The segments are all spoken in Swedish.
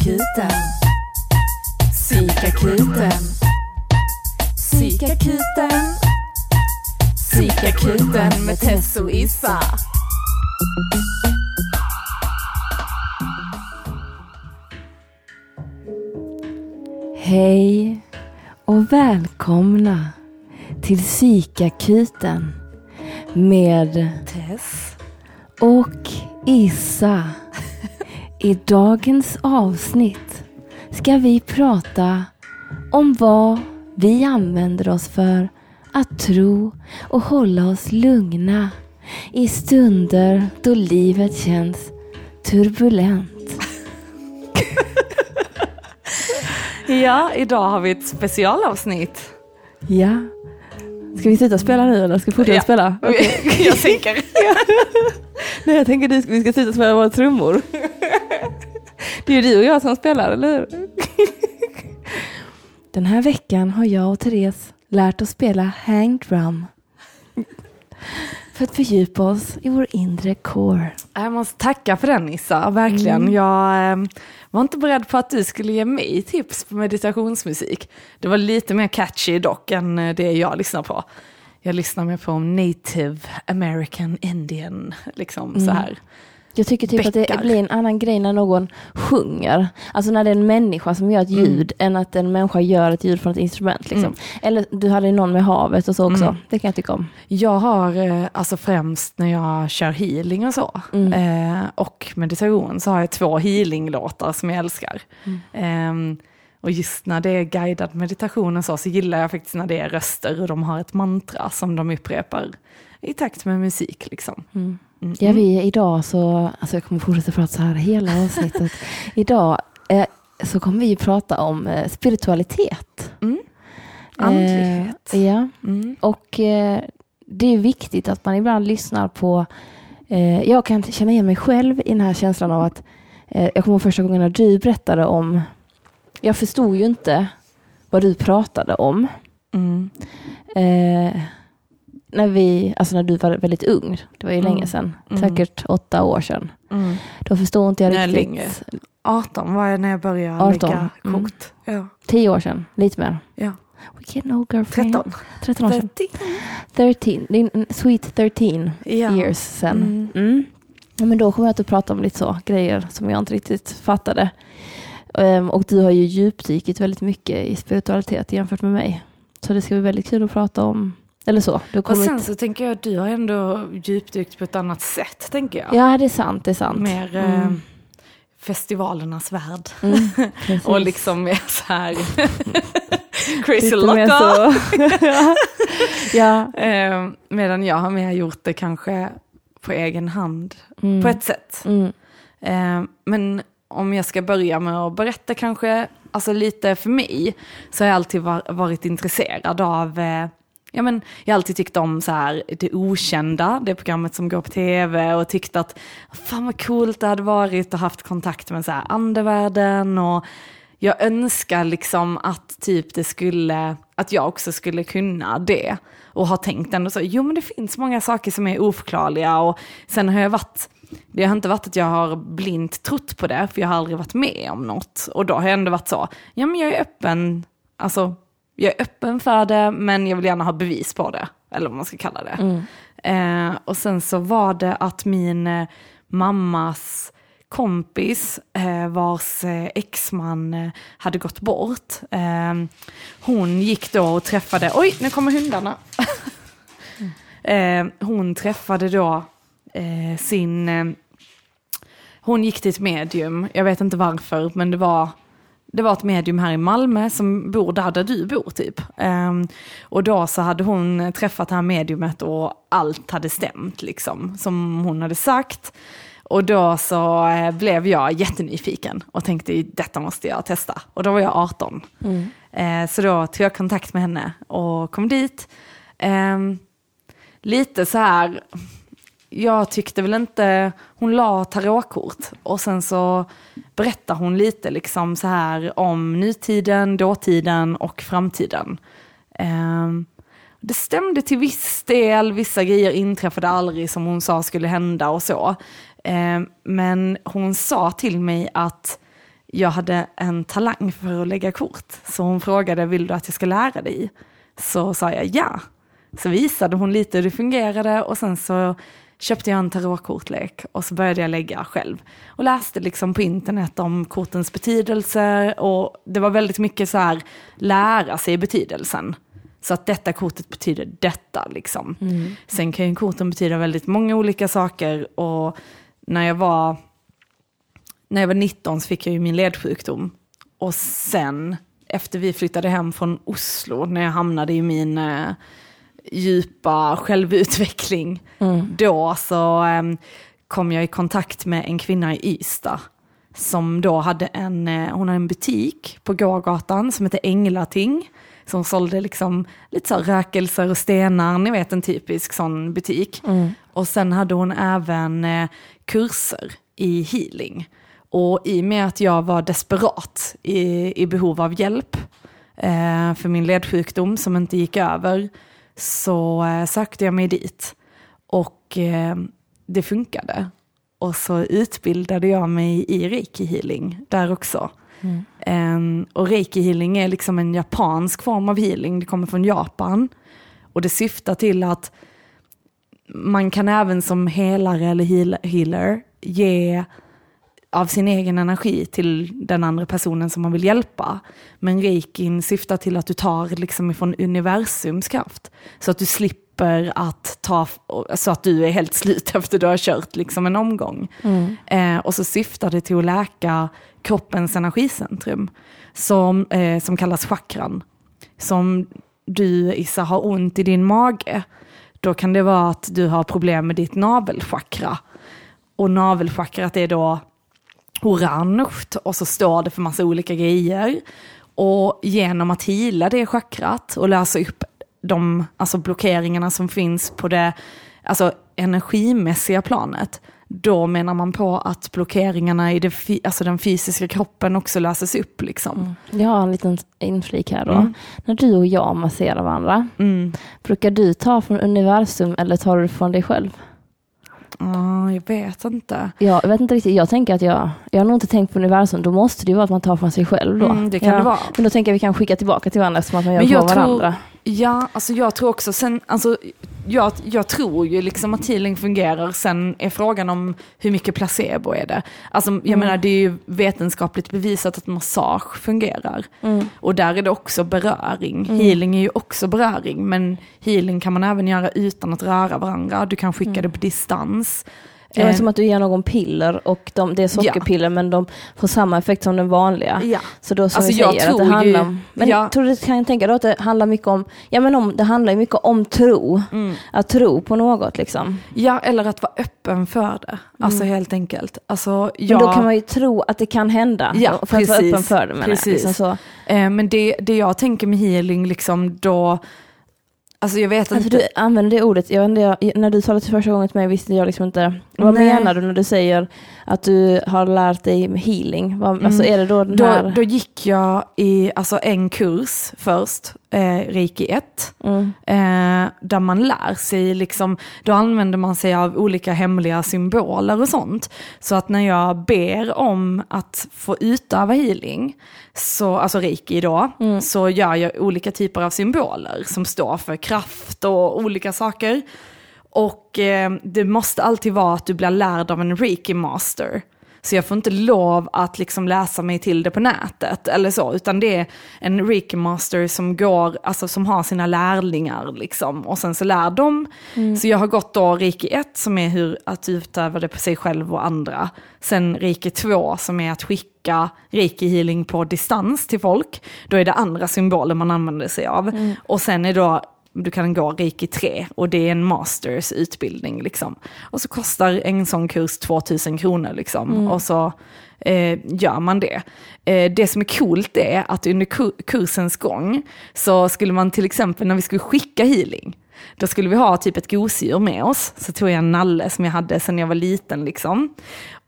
Psykakuten. Psykakuten. Psykakuten. Psykakuten med Tess och Issa. Hej och välkomna till Psykakuten med Tess. och Issa. I dagens avsnitt ska vi prata om vad vi använder oss för att tro och hålla oss lugna i stunder då livet känns turbulent. Ja, idag har vi ett specialavsnitt. Ja. Ska vi sluta spela nu eller ska vi fortsätta Ja. spela? Okej. Jag tänker. Nej, jag tänker vi ska sluta spela våra trummor. Det är ju du och jag som spelar, eller hur? Den här veckan har jag och Therese lärt oss spela hang drum. För att fördjupa oss i vår inre core. Jag måste tacka för den Issa, verkligen. Mm. Jag eh, var inte beredd på att du skulle ge mig tips på meditationsmusik. Det var lite mer catchy dock än eh, det jag lyssnar på. Jag lyssnar mer på native American Indian, liksom så Mm. här. Jag tycker typ att Bäckar. det blir en annan grej när någon sjunger. Alltså när det är en människa som gör ett ljud än att en människa gör ett ljud från ett instrument. Liksom. Mm. Eller du hade någon med havet och så också. Mm. Det kan jag tycka om. Jag har, eh, alltså främst när jag kör healing och så, Mm. eh, och meditation, så har jag två healinglåtar som jag älskar. Mm. Eh, och just när det är guidad meditation och så, så gillar jag faktiskt när det är röster och de har ett mantra som de upprepar i takt med musik. Liksom. Mm. Ja, vi idag så, alltså jag kommer fortsätta prata så här hela avsnittet. idag eh, så kommer vi prata om eh, spiritualitet. Mm. Andlighet. Eh, ja, Mm. och eh, det är viktigt att man ibland lyssnar på, eh, jag kan känna igen mig själv i den här känslan av att, eh, jag kommer ihåg första gången när du berättade om, jag förstod ju inte vad du pratade om. Mm. När vi, alltså när du var väldigt ung, det var ju Mm. länge sedan, Mm. säkert åtta år sedan. Mm. Då förstod inte jag Nej, riktigt. längre. 18 var jag när jag började 18, lägga mm. kort. Ja. Tio år sedan, lite mer. Ja. We can know girlfriend. 13. 13 år sedan. 13. 13, det är en sweet 13 Ja. years sedan. Mm. Mm. Ja, men då kommer jag att prata om lite så grejer som jag inte riktigt fattade. Ehm, och du har ju djupdykt väldigt mycket i spiritualitet jämfört med mig. Så det ska bli väldigt kul att prata om. Eller så. Du Och sen så tänker jag att du har ändå djupdykt på ett annat sätt, tänker jag. Ja, det är sant. Det är sant. Mer eh, Mm. festivalernas värld. Mm. Och liksom mer så här crazy så. ja. ja. Eh, medan jag har mer gjort det kanske på egen hand, Mm. på ett sätt. Eh, men om jag ska börja med att berätta kanske, alltså lite för mig, så har jag alltid var, varit intresserad av, eh, ja men jag har alltid tyckt om så här det okända, det programmet som går på tv och tyckt att fan vad coolt det hade varit att haft kontakt med så här andevärlden och jag önskar liksom att typ det skulle, att jag också skulle kunna det. Och har tänkt ändå så, jo men det finns många saker som är oförklarliga och sen har jag varit, det har inte varit att jag har blint trott på det, för jag har aldrig varit med om något. Och då har jag ändå varit så, ja men jag är öppen, alltså jag är öppen för det, men jag vill gärna ha bevis på det, eller vad man ska kalla det. Eh, och sen så var det att min eh, mammas kompis eh, vars eh, exman eh, hade gått bort. Hon gick då och träffade, oj nu kommer hundarna. eh, hon träffade då sin, hon gick till ett medium, jag vet inte varför, men det var det var ett medium här i Malmö som bor där, där du bor typ. Ehm, och då så hade hon träffat det här mediumet och allt hade stämt liksom, som hon hade sagt. Och då så eh, blev jag jättenyfiken och tänkte detta måste jag testa. Och då var jag 18. Eh, så då tog jag kontakt med henne och kom dit. Ehm, lite så här, jag tyckte väl inte, hon la tarotkort och sen så berättar hon lite liksom så här om nutiden, dåtiden och framtiden. Eh, det stämde till viss del, vissa grejer inträffade aldrig som hon sa skulle hända och så. Eh, men hon sa till mig att jag hade en talang för att lägga kort. Så hon frågade, vill du att jag ska lära dig? Så sa jag ja. Så visade hon lite hur det fungerade och sen så köpte jag en tarotkortlek och så började jag lägga själv. Och läste liksom på internet om kortens betydelse och det var väldigt mycket så här lära sig betydelsen. Så att detta kortet betyder detta liksom. Mm. Sen kan ju korten betyda väldigt många olika saker och när jag var, när jag var 19 så fick jag ju min ledsjukdom. Och sen efter vi flyttade hem från Oslo, när jag hamnade i min eh, djupa självutveckling, mm. då så eh, kom jag i kontakt med en kvinna i Ystad som då hade en, eh, hon hade en butik på gågatan som hette Änglating. Som sålde liksom lite så rökelser och stenar, ni vet en typisk sån butik. Mm. Och sen hade hon även eh, kurser i healing. Och i och med att jag var desperat i, i behov av hjälp eh, för min ledsjukdom som inte gick över så eh, sökte jag mig dit. Och eh, det funkade. Och så utbildade jag mig i reiki healing där också. Mm. Um, och reiki healing är liksom en japansk form av healing, det kommer från Japan. Och det syftar till att man kan även som helare eller healer ge av sin egen energi till den andra personen som man vill hjälpa. Men reikin syftar till att du tar liksom ifrån universums kraft. Så att du slipper att ta, så att du är helt slut efter du har kört liksom en omgång. Mm. Eh, och så syftar det till att läka kroppens energicentrum som, eh, som kallas chakran. Som du Issa har ont i din mage, då kan det vara att du har problem med ditt navelchakra. Och navelchakrat är då orange och så står det för massa olika grejer. Och genom att hila det chakrat och lösa upp de alltså blockeringarna som finns på det alltså energimässiga planet, då menar man på att blockeringarna i det, alltså den fysiska kroppen också löses upp. Liksom. Mm. Jag har en liten inflik här då. Mm. När du och jag masserar varandra, mm. brukar du ta från universum eller tar du från dig själv? Jag vet inte. Ja, jag vet inte riktigt. Jag tänker att jag, jag har nog inte tänkt på universum. Då måste det ju vara att man tar från sig själv då. Mm, det kan ja. det vara. Men då tänker jag att vi kan skicka tillbaka till varandra som att man gör på varandra. Ja, alltså jag tror också, sen, alltså, jag, jag tror ju liksom att healing fungerar, sen är frågan om hur mycket placebo är det. Alltså jag mm. menar det är ju vetenskapligt bevisat att massage fungerar. Mm. Och där är det också beröring. Mm. Healing är ju också beröring, men healing kan man även göra utan att röra varandra. Du kan skicka mm. det på distans. Det är eh. som att du ger någon piller och de, det är sockerpiller ja. men de får samma effekt som den vanliga. Ja. Så då som alltså, vi säger att det handlar om, men ja. tror du, kan jag tänka då att det handlar mycket om, ja men om, det handlar mycket om tro. Mm. Att tro på något liksom. Ja, eller att vara öppen för det. Alltså mm. helt enkelt. Alltså, ja. Men då kan man ju tro att det kan hända. Ja, för precis. att vara öppen för det. Men precis. Liksom så. Eh, men det, det jag tänker med healing, liksom då Alltså jag vet alltså inte. Du använder det ordet, jag, jag, när du talade första gången till mig visste jag liksom inte, vad Nej. menar du när du säger att du har lärt dig healing? Vad, mm. alltså är det då, den då, här... då gick jag i alltså en kurs först, eh, Reiki 1, mm. eh, där man lär sig, liksom, då använder man sig av olika hemliga symboler och sånt. Så att när jag ber om att få utöva healing, så, alltså reiki då, mm. så gör jag olika typer av symboler som står för kraft och olika saker. Och eh, det måste alltid vara att du blir lärd av en reiki master. Så jag får inte lov att liksom läsa mig till det på nätet eller så, utan det är en Reiki Master som går, alltså som har sina lärlingar liksom, och sen så lär de. Mm. Så jag har gått då Reiki 1 som är hur att utöva det på sig själv och andra. Sen Reiki 2 som är att skicka Reiki healing på distans till folk. Då är det andra symboler man använder sig av. Mm. Och sen är då du kan gå Reiki 3 och det är en masters utbildning. Liksom. Och så kostar en sån kurs 2000 kronor liksom. Mm. Och så eh, gör man det. Eh, det som är coolt är att under kursens gång så skulle man till exempel när vi skulle skicka healing, då skulle vi ha typ ett gosedjur med oss. Så tog jag en nalle som jag hade sedan jag var liten liksom.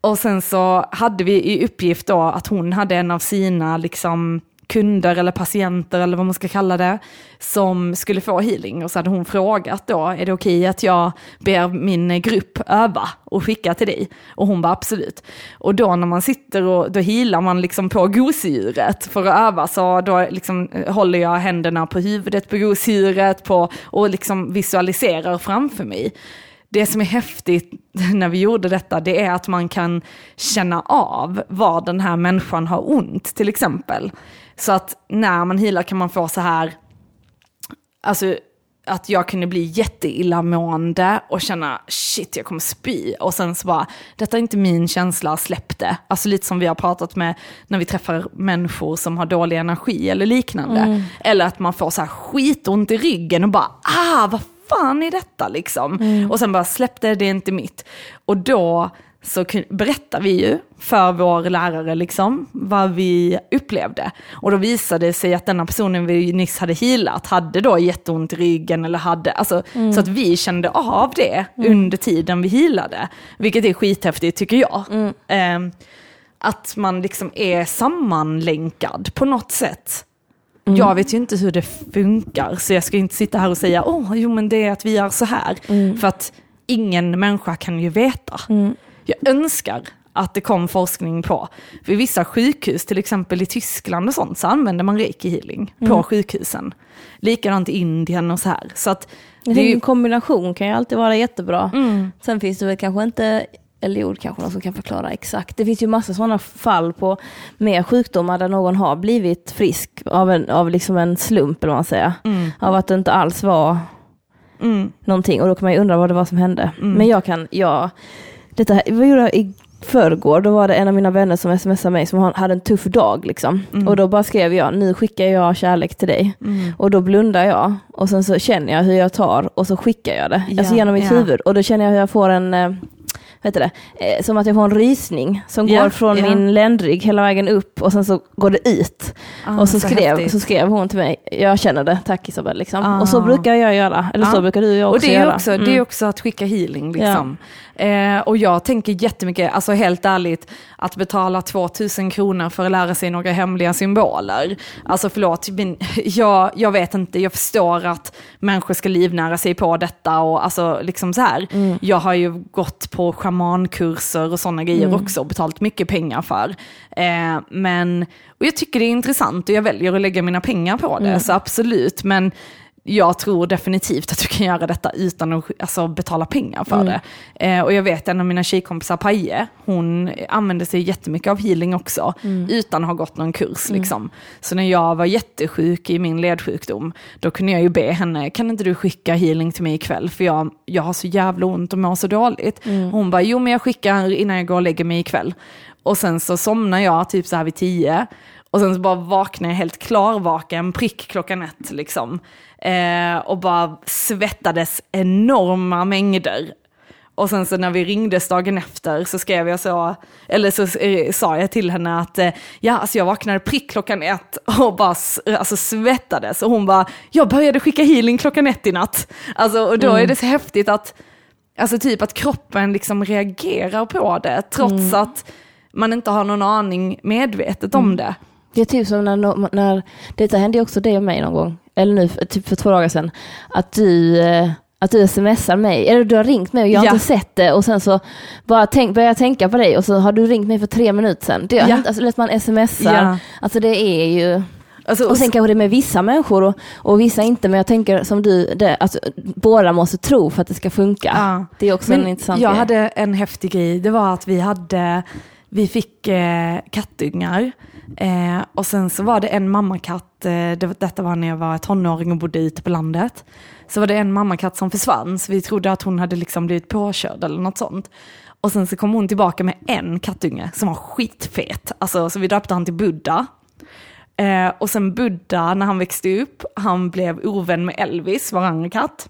Och sen så hade vi i uppgift då att hon hade en av sina liksom kunder eller patienter eller vad man ska kalla det, som skulle få healing. Och så hade hon frågat då, är det okej att jag ber min grupp öva och skicka till dig? Och hon bara absolut. Och då när man sitter och då healar man liksom på gosedjuret för att öva, så då liksom eh, håller jag händerna på huvudet på gosedjuret på, och liksom visualiserar framför mig det som är häftigt när vi gjorde detta, det är att man kan känna av var den här människan har ont, till exempel. Så att när man healar kan man få så här, alltså att jag kunde bli jätteillamående och känna shit jag kommer spy och sen så bara detta är inte min känsla, släpp det. Alltså lite som vi har pratat med när vi träffar människor som har dålig energi eller liknande. Mm. Eller att man får så här skitont i ryggen och bara ah vad fan är detta liksom? Mm. Och sen bara släppte det är inte mitt. Och då så berättar vi ju för vår lärare liksom vad vi upplevde. Och då visade det sig att denna personen vi nyss hade healat hade då jätteont i ryggen eller hade, alltså mm. så att vi kände av det mm. under tiden vi healade. Vilket är skithäftigt tycker jag. Mm. Eh, att man liksom är sammanlänkad på något sätt. Mm. Jag vet ju inte hur det funkar, så jag ska inte sitta här och säga, åh, oh, jo men det är att vi gör så här. Mm. För att ingen människa kan ju veta. Mm. Jag önskar att det kom forskning på, vid vissa sjukhus, till exempel i Tyskland och sånt, så använder man reiki healing på mm. sjukhusen. Likadant i Indien och så här. Så att det är ju... En kombination kan ju alltid vara jättebra. Mm. Sen finns det väl kanske inte eller jo, kanske någon som kan förklara exakt. Det finns ju massa sådana fall på med sjukdomar där någon har blivit frisk av en, av liksom en slump, eller vad man säger. Mm. Av att det inte alls var mm. någonting. Och då kan man ju undra vad det var som hände. Mm. Men jag kan, jag, detta vad gjorde jag i förrgår, då var det en av mina vänner som smsade mig som hade en tuff dag. Liksom. Mm. Och då bara skrev jag, nu skickar jag kärlek till dig. Mm. Och då blundar jag och sen så känner jag hur jag tar och så skickar jag det. Ja, alltså genom mitt ja. huvud. Och då känner jag hur jag får en heter det, eh, som att jag får en rysning som yeah, går från yeah. min ländrygg hela vägen upp och sen så går det ut. Ah, och så, så skrev, så skrev hon till mig, jag känner det, tack Isabel. Liksom. Ah. Och så brukar jag göra, eller så ah. brukar du och jag också och det är göra. Också, mm. Det är också att skicka healing. Liksom. Ja. Eh, och jag tänker jättemycket, alltså helt ärligt, att betala 2000 kronor för att lära sig några hemliga symboler. Alltså förlåt, men jag, jag vet inte, jag förstår att människor ska livnära sig på detta och alltså liksom så här. Mm. Jag har ju gått på shamankurser och sådana grejer mm. också och betalat mycket pengar för. Eh, men, och jag tycker det är intressant och jag väljer att lägga mina pengar på det, mm. så absolut. Men jag tror definitivt att du kan göra detta utan att alltså, betala pengar för mm. det. Eh, och jag vet en av mina tjejkompisar, Paje, hon använde sig jättemycket av healing också, mm. utan att ha gått någon kurs. Mm. Liksom. Så när jag var jättesjuk i min ledsjukdom, då kunde jag ju be henne, kan inte du skicka healing till mig ikväll? För jag, jag har så jävla ont och mår så dåligt. Mm. Hon bara, jo men jag skickar innan jag går och lägger mig ikväll. Och sen så somnar jag typ så här vid tio. Och sen så bara vaknar jag helt klarvaken, prick klockan ett liksom. Eh, och bara svettades enorma mängder. Och sen så när vi ringdes dagen efter så skrev jag så, eller så eh, sa jag till henne att eh, ja, alltså jag vaknade prick klockan ett och bara alltså, svettades. Och hon bara, jag började skicka healing klockan ett i natt. Alltså, och då mm. är det så häftigt att, alltså typ att kroppen liksom reagerar på det, trots mm. att man inte har någon aning medvetet om mm. det. Det är typ som när, när detta hände också dig och mig någon gång, eller nu typ för två dagar sedan, att du, eh, att du smsar mig, eller du har ringt mig och jag har ja. inte sett det och sen så bara tänk, börjar jag tänka på dig och så har du ringt mig för tre minuter sedan. Det har ja. hänt, alltså att man smsar, ja. alltså det är ju Alltså, och sen kanske det är med vissa människor och, och vissa inte, men jag tänker som du, det, alltså, båda måste tro för att det ska funka. Ja. Det är också men en intressant Jag grej. hade en häftig grej, det var att vi hade, vi fick eh, kattungar Eh, och sen så var det en mammakatt, eh, det, detta var när jag var tonåring och bodde ute på landet. Så var det en mammakatt som försvann, så vi trodde att hon hade liksom blivit påkörd eller något sånt. Och sen så kom hon tillbaka med en kattunge som var skitfet. Alltså, så vi döpte han till Buddha. Eh, och sen Buddha, när han växte upp, han blev ovän med Elvis, vår andra katt.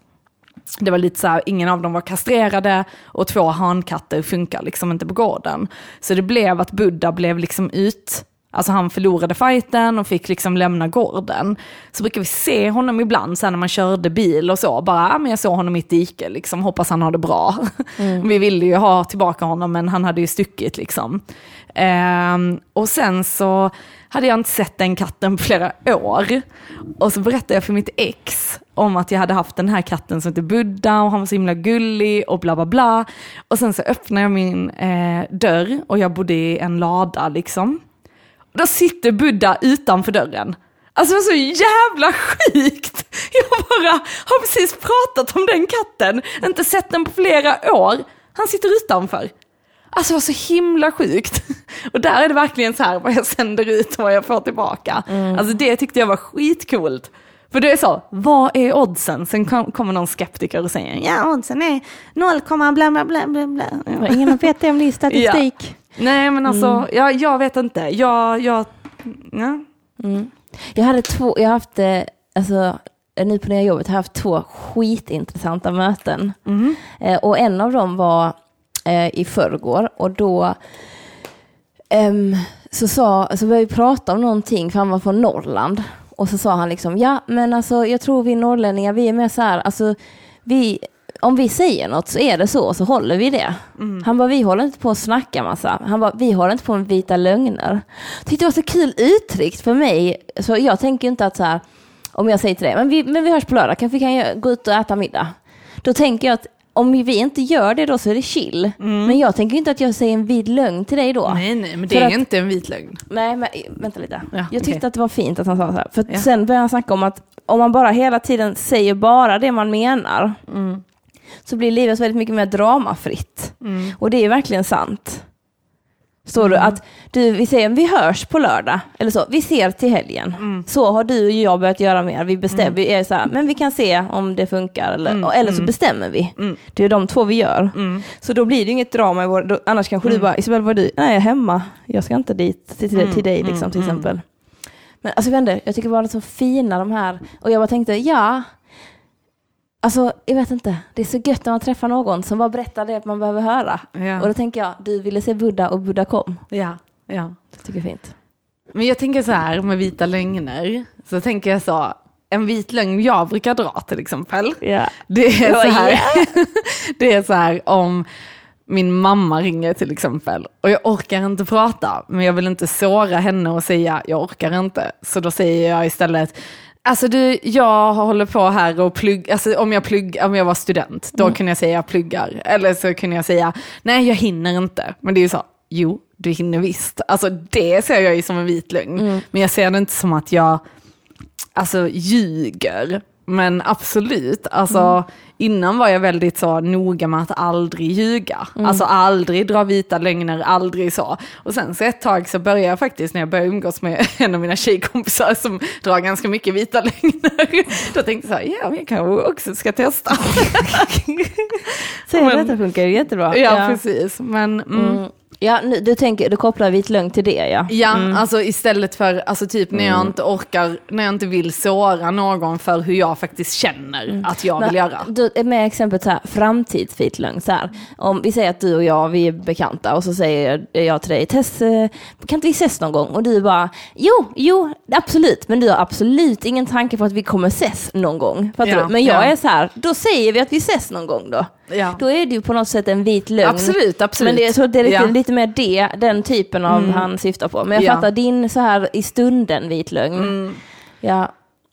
Det var lite så här, ingen av dem var kastrerade och två hankatter funkar liksom inte på gården. Så det blev att Buddha blev liksom ut Alltså han förlorade fighten och fick liksom lämna gården. Så brukar vi se honom ibland sen när man körde bil och så, bara, ja men jag såg honom i ett dike liksom, hoppas han har det bra. Mm. vi ville ju ha tillbaka honom men han hade ju stuckit liksom. Um, och sen så hade jag inte sett den katten på flera år. Och så berättade jag för mitt ex om att jag hade haft den här katten som heter Buddha och han var så himla gullig och bla bla bla. Och sen så öppnade jag min eh, dörr och jag bodde i en lada liksom. Då sitter Buddha utanför dörren. Alltså det så jävla sjukt! Jag bara har precis pratat om den katten, inte sett den på flera år. Han sitter utanför. Alltså det var så himla sjukt. Och där är det verkligen så här vad jag sänder ut och vad jag får tillbaka. Mm. Alltså det tyckte jag var skitcoolt. För det är så, vad är oddsen? Sen kommer någon skeptiker och säger, ja oddsen är 0, bla bla bla bla bla. Ingen vet om det är statistik. Ja. Nej men alltså, mm. jag, jag vet inte. Jag, jag, ja. Mm. Jag hade två, jag har haft, eh, alltså nu på nya jobbet har jag haft två skitintressanta möten. Mm. Eh, och en av dem var eh, i förrgår och då um, så, sa, så började vi prata om någonting, för han var från Norrland. Och så sa han liksom, ja men alltså jag tror vi norrlänningar, vi är mer så här, alltså vi, om vi säger något så är det så, så håller vi det. Mm. Han bara, vi håller inte på att snacka massa. Han bara, vi håller inte på med vita lögner. Tyckte det var så kul uttryckt för mig, så jag tänker inte att så här, om jag säger till dig, men vi, men vi hörs på lördag, kanske vi kan gå ut och äta middag. Då tänker jag att om vi inte gör det då så är det chill. Mm. Men jag tänker inte att jag säger en vit lögn till dig då. Nej, nej, men det är att, inte en vit lögn. Nej, men vänta lite. Ja, jag tyckte okay. att det var fint att han sa så här. För ja. sen började han snacka om att om man bara hela tiden säger bara det man menar, mm. Så blir livet väldigt mycket mer dramafritt. Mm. Och det är verkligen sant. Står mm. du att du, vi säger vi hörs på lördag, eller så, vi ser till helgen. Mm. Så har du och jag börjat göra mer. Vi bestämmer, mm. vi är så här, men vi kan se om det funkar, eller, mm. eller så mm. bestämmer vi. Mm. Det är de två vi gör. Så då blir det inget drama, i vår, då, annars kanske du bara, Isabel var du? Nej, jag är hemma, jag ska inte dit till, till, till dig liksom, till exempel. Men alltså jag vet inte, jag tycker bara det är så fina de här, och jag bara tänkte, ja, Alltså, jag vet inte. Det är så gött när man träffar någon som bara berättar det man behöver höra. Ja. Och då tänker jag, du ville se Buddha och Buddha kom. Ja, ja. Det tycker jag är fint. Men jag tänker så här med vita lögner. Så tänker jag så, en vit lögn jag brukar dra till exempel. Ja. Det, är så här, det är så här om min mamma ringer till exempel och jag orkar inte prata, men jag vill inte såra henne och säga jag orkar inte. Så då säger jag istället, Alltså du, jag håller på här och pluggar, alltså om jag, plugg, om jag var student, då mm. kunde jag säga jag pluggar. Eller så kunde jag säga, nej jag hinner inte. Men det är ju så, jo, du hinner visst. Alltså det ser jag ju som en vit lögn. Mm. Men jag ser det inte som att jag alltså, ljuger. Men absolut, alltså mm. innan var jag väldigt så noga med att aldrig ljuga. Mm. Alltså aldrig dra vita lögner, aldrig så. Och sen så ett tag så började jag faktiskt när jag började umgås med en av mina tjejkompisar som drar ganska mycket vita lögner. Då tänkte jag så här, ja jag kanske också ska testa. Så detta funkar ju jättebra. Ja, ja. precis. Men, mm. Ja, du, tänker, du kopplar vit lögn till det ja. Ja, mm. alltså istället för, alltså typ när jag mm. inte orkar, när jag inte vill såra någon för hur jag faktiskt känner mm. att jag Men, vill göra. Du, med exemplet så här, framtidsvit lögn, så här. Om vi säger att du och jag, vi är bekanta och så säger jag till dig, Tess, eh, kan inte vi ses någon gång? Och du bara, jo, jo, absolut, men du har absolut ingen tanke på att vi kommer ses någon gång. Fattar ja, du? Men jag ja. är så här, då säger vi att vi ses någon gång då. Ja. Då är det ju på något sätt en vit lögn. Absolut, absolut. Men det, så det är lite, ja. lite mer det, den typen av mm. han syftar på. Men jag ja. fattar din så här i stunden vit lögn. Mm. Ja,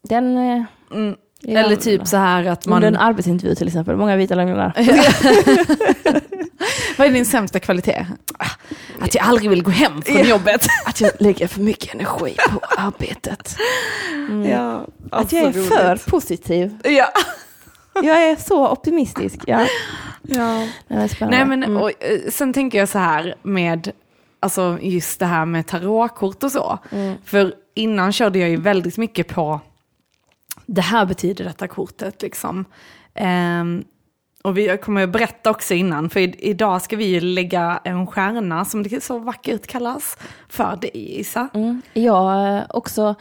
den... Eh, mm. Ja, Eller typ så här att man... Under en arbetsintervju till exempel, många vita lögner där. Vad är din sämsta kvalitet? Att jag aldrig vill gå hem från jobbet. Att jag lägger för mycket energi på arbetet. Mm. Ja, att jag är roligt. för positiv. Ja. Jag är så optimistisk. Ja. Ja. Nej, men, mm. och, eh, sen tänker jag så här med alltså, just det här med tarotkort och så. Mm. För innan körde jag ju väldigt mycket på det här betyder detta kortet. Liksom. Um, och vi kommer att berätta också innan, för idag ska vi lägga en stjärna som det så vackert kallas för dig Isa. Mm. Jag eh, också,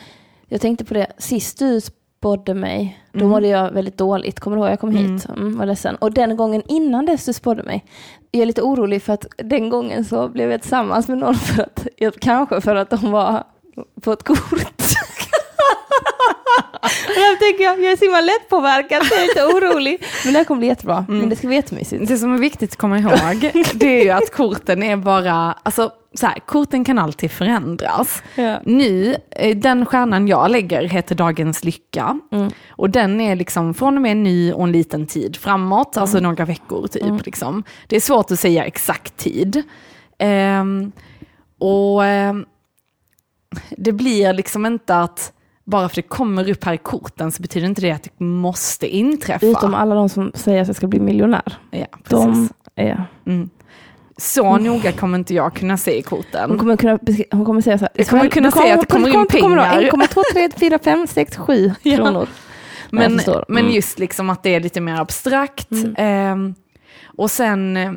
jag tänkte på det, sist du spådde mig, då mm. mådde jag väldigt dåligt. Kommer du ihåg? Jag kom hit, mm. mm, var ledsen. Och den gången innan dess du spådde mig, jag är lite orolig för att den gången så blev jag tillsammans med någon för att, kanske för att de var på ett kort. Och jag tänker jag, jag är så himla lättpåverkad så jag är lite orolig. Men det här kommer bli jättebra. Mm. Men det ska bli jättemysigt. Det som är viktigt att komma ihåg, det är ju att korten är bara, alltså så här, korten kan alltid förändras. Ja. Nu, eh, den stjärnan jag lägger heter Dagens Lycka. Mm. Och den är liksom från och med ny och en liten tid framåt, alltså några veckor typ. Liksom. Det är svårt att säga exakt tid. Ehm, och ehm, det blir liksom inte att bara för det kommer upp här i korten så betyder inte det att det måste inträffa. Utom alla de som säger att jag ska bli miljonär. ja, precis. De är... Mm. Så noga kommer inte jag kunna se i korten. Hon kommer, kunna, hon kommer säga så här. Jag kommer kunna säga att det kommer in pengar. 1,2, 3, 4, 5, 6, 7 Ja. kronor. Men, men Mm. just liksom att det är lite mer abstrakt. Mm. Ehm, och sen, eh,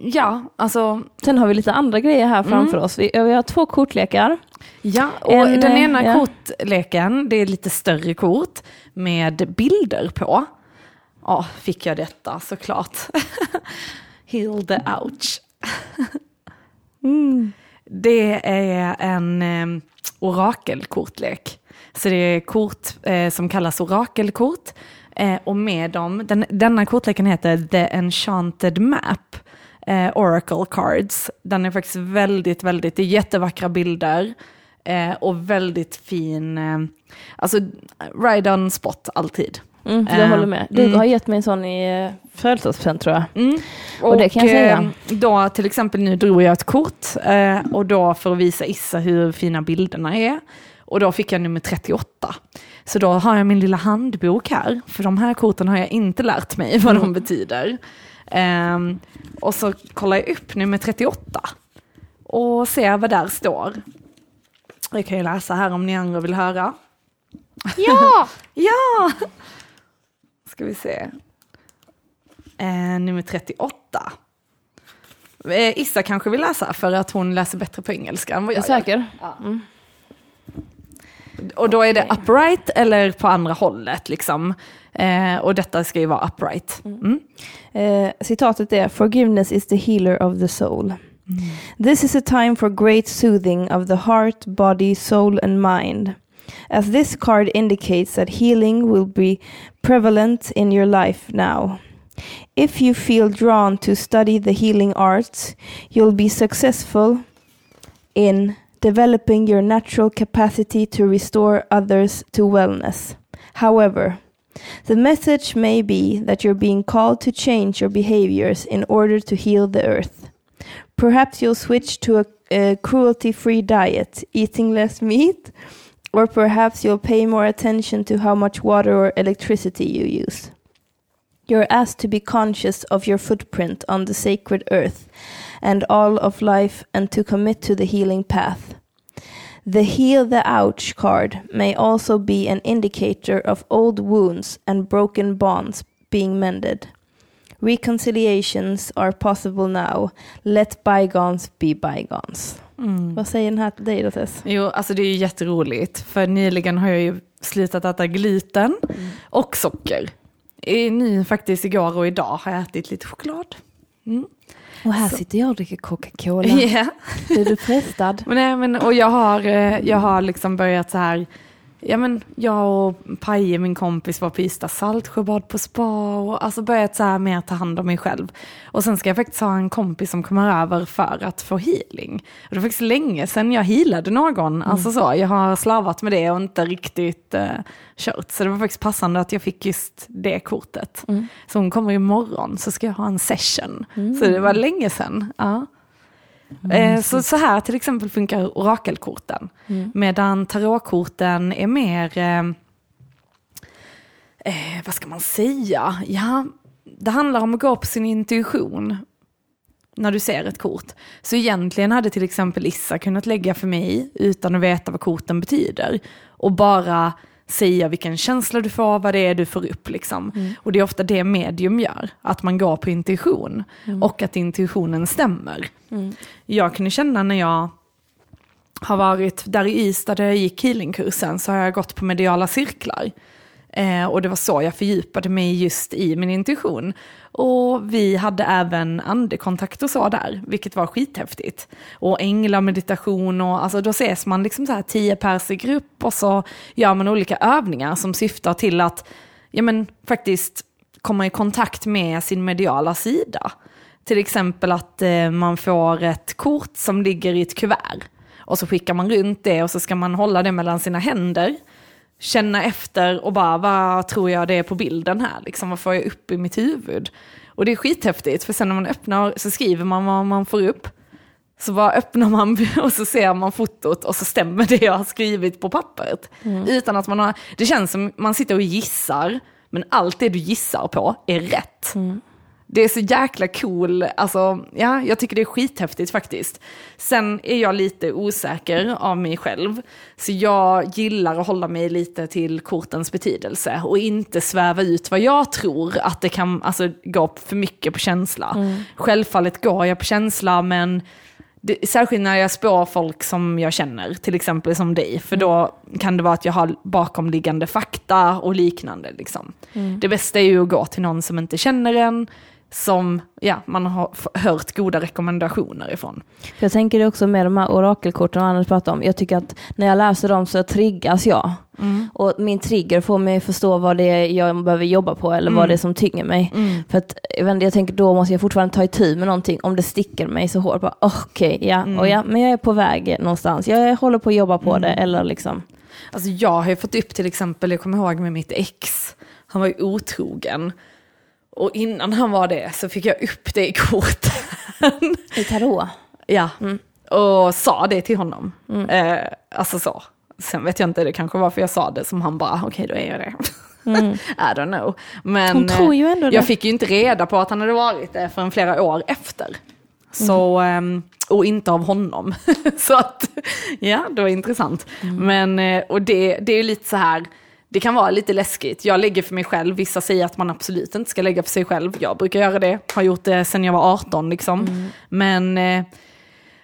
ja, alltså, Sen har vi lite andra grejer här framför Mm. oss. Vi, vi har två kortlekar. Ja. Och En, den eh, ena ja. kortleken, det är lite större kort med bilder på. Ja, fick jag detta såklart. Heal the ouch. Mm. Det är en eh, orakelkortlek. Så det är kort eh, som kallas orakelkort. Eh, och med dem, den, denna kortleken heter The Enchanted Map. Eh, Oracle Cards. Den är faktiskt väldigt, väldigt, det är jättevackra bilder. Eh, och väldigt fin, eh, alltså right on spot alltid. Mm, jag Eh, håller med. Du mm. har gett mig en sån i eh, födelsedagspresent tror jag. Mm. Och det kan jag säga. eh, Då till exempel nu drog jag ett kort eh, och då för att visa Issa hur fina bilderna är. Och då fick jag nummer 38. Så då har jag min lilla handbok här, för de här korten har jag inte lärt mig vad Mm. de betyder. Ehm, och så kollar jag upp nummer 38 och ser vad där står. Jag kan ju läsa här om ni andra vill höra. Ja! Ja! Ska vi se. Eh, nummer 38. Eh, Issa kanske vill läsa för att hon läser bättre på engelska än vad Är jag du gör. säker? Och då är det upright eller på andra hållet liksom. Eh, och detta ska ju vara upright. Mm. Eh, citatet är Forgiveness is the healer of the soul. This is a time for great soothing of the heart, body, soul and mind. As this card indicates that healing will be prevalent in your life now. If you feel drawn to study the healing arts, you'll be successful in developing your natural capacity to restore others to wellness. However, the message may be that you're being called to change your behaviors in order to heal the earth. Perhaps you'll switch to a, a cruelty free diet, eating less meat, or perhaps you'll pay more attention to how much water or electricity you use. You're asked to be conscious of your footprint on the sacred earth and all of life and to commit to the healing path. The Heal the Ouch card may also be an indicator of old wounds and broken bonds being mended. Reconciliations are possible now. Let bygones be bygones. Mm. Vad säger den här till dig då Tess? Jo, alltså det är ju jätteroligt. För nyligen har jag ju slutat äta gluten och socker. I, nu faktiskt igår och idag har jag ätit lite choklad. Mm. Och här Så. sitter jag och dricker Coca-Cola. Yeah. Är du frestad? Men, nej, men, och jag har, eh, jag har liksom börjat så här, ja men jag och Paje, min kompis, var på Ystad saltsjöbad på spa och alltså börjat så här mer ta hand om mig själv. Och sen ska jag faktiskt ha en kompis som kommer över för att få healing. Och det var faktiskt länge sedan jag healade någon, alltså så, jag har slavat med det och inte riktigt eh, kört. Så det var faktiskt passande att jag fick just det kortet. Mm. Så hon kommer imorgon så ska jag ha en session. Så det var länge sedan. Ja. Eh, så, så här till exempel funkar orakelkorten. Mm. Medan tarotkorten är mer, eh, eh, vad ska man säga? Ja, det handlar om att gå på sin intuition när du ser ett kort. Så egentligen hade till exempel Issa kunnat lägga för mig utan att veta vad korten betyder. Och bara säga vilken känsla du får, vad det är du får upp. Liksom. Mm. Och det är ofta det medium gör, att man går på intuition. Och att intuitionen stämmer. Mm. Jag kunde känna när jag har varit där i Ystad där jag gick healingkursen så har jag gått på mediala cirklar. Eh, och det var så jag fördjupade mig just i min intuition. Och vi hade även andekontakt och så där, vilket var skithäftigt. Och änglameditation och alltså då ses man liksom så här tio pers i grupp och så gör man olika övningar som syftar till att, ja men faktiskt komma i kontakt med sin mediala sida. Till exempel att eh, man får ett kort som ligger i ett kuvert. Och så skickar man runt det och så ska man hålla det mellan sina händer. Känna efter och bara, vad tror jag det är på bilden här? Liksom, vad får jag upp i mitt huvud? Och det är skithäftigt, för sen när man öppnar så skriver man vad man får upp. Så bara öppnar man och så ser man fotot och så stämmer det jag har skrivit på pappret. Mm. Utan att man har, det känns som man sitter och gissar, men allt det du gissar på är rätt. Mm. Det är så jäkla cool, alltså ja, jag tycker det är skithäftigt faktiskt. Sen är jag lite osäker av mig själv, så jag gillar att hålla mig lite till kortens betydelse och inte sväva ut vad jag tror att det kan alltså, gå för mycket på känsla. Mm. Självfallet går jag på känsla, men det, särskilt när jag spår folk som jag känner, till exempel som dig, för då kan det vara att jag har bakomliggande fakta och liknande. Liksom. Mm. Det bästa är ju att gå till någon som inte känner en, som ja, man har hört goda rekommendationer ifrån. Jag tänker det också med de här orakelkorten och Anders pratar om. Jag tycker att när jag läser dem så triggas jag. Mm. Och min trigger får mig förstå vad det är jag behöver jobba på eller mm. vad det är som tynger mig. Mm. För att jag tänker då måste jag fortfarande ta itu med någonting om det sticker mig så hårt. Okej, okay, ja, mm. och ja, men jag är på väg någonstans. Jag håller på att jobba på det mm. eller liksom. Alltså jag har ju fått upp till exempel, jag kommer ihåg med mitt ex, han var ju otrogen. Och innan han var det så fick jag upp det i korten. I tarot? Ja, mm. och sa det till honom. Mm. Eh, alltså så. Sen vet jag inte, det kanske var för jag sa det som han bara, okej okay, då är jag det. Mm. I don't know. Men Hon tror ju ändå det. jag fick ju inte reda på att han hade varit det förrän flera år efter. Så, mm. och inte av honom. så att, ja, det var intressant. Mm. Men, eh, och det, det är ju lite så här, det kan vara lite läskigt. Jag lägger för mig själv, vissa säger att man absolut inte ska lägga för sig själv. Jag brukar göra det, har gjort det sedan jag var 18 liksom. Mm. Men eh,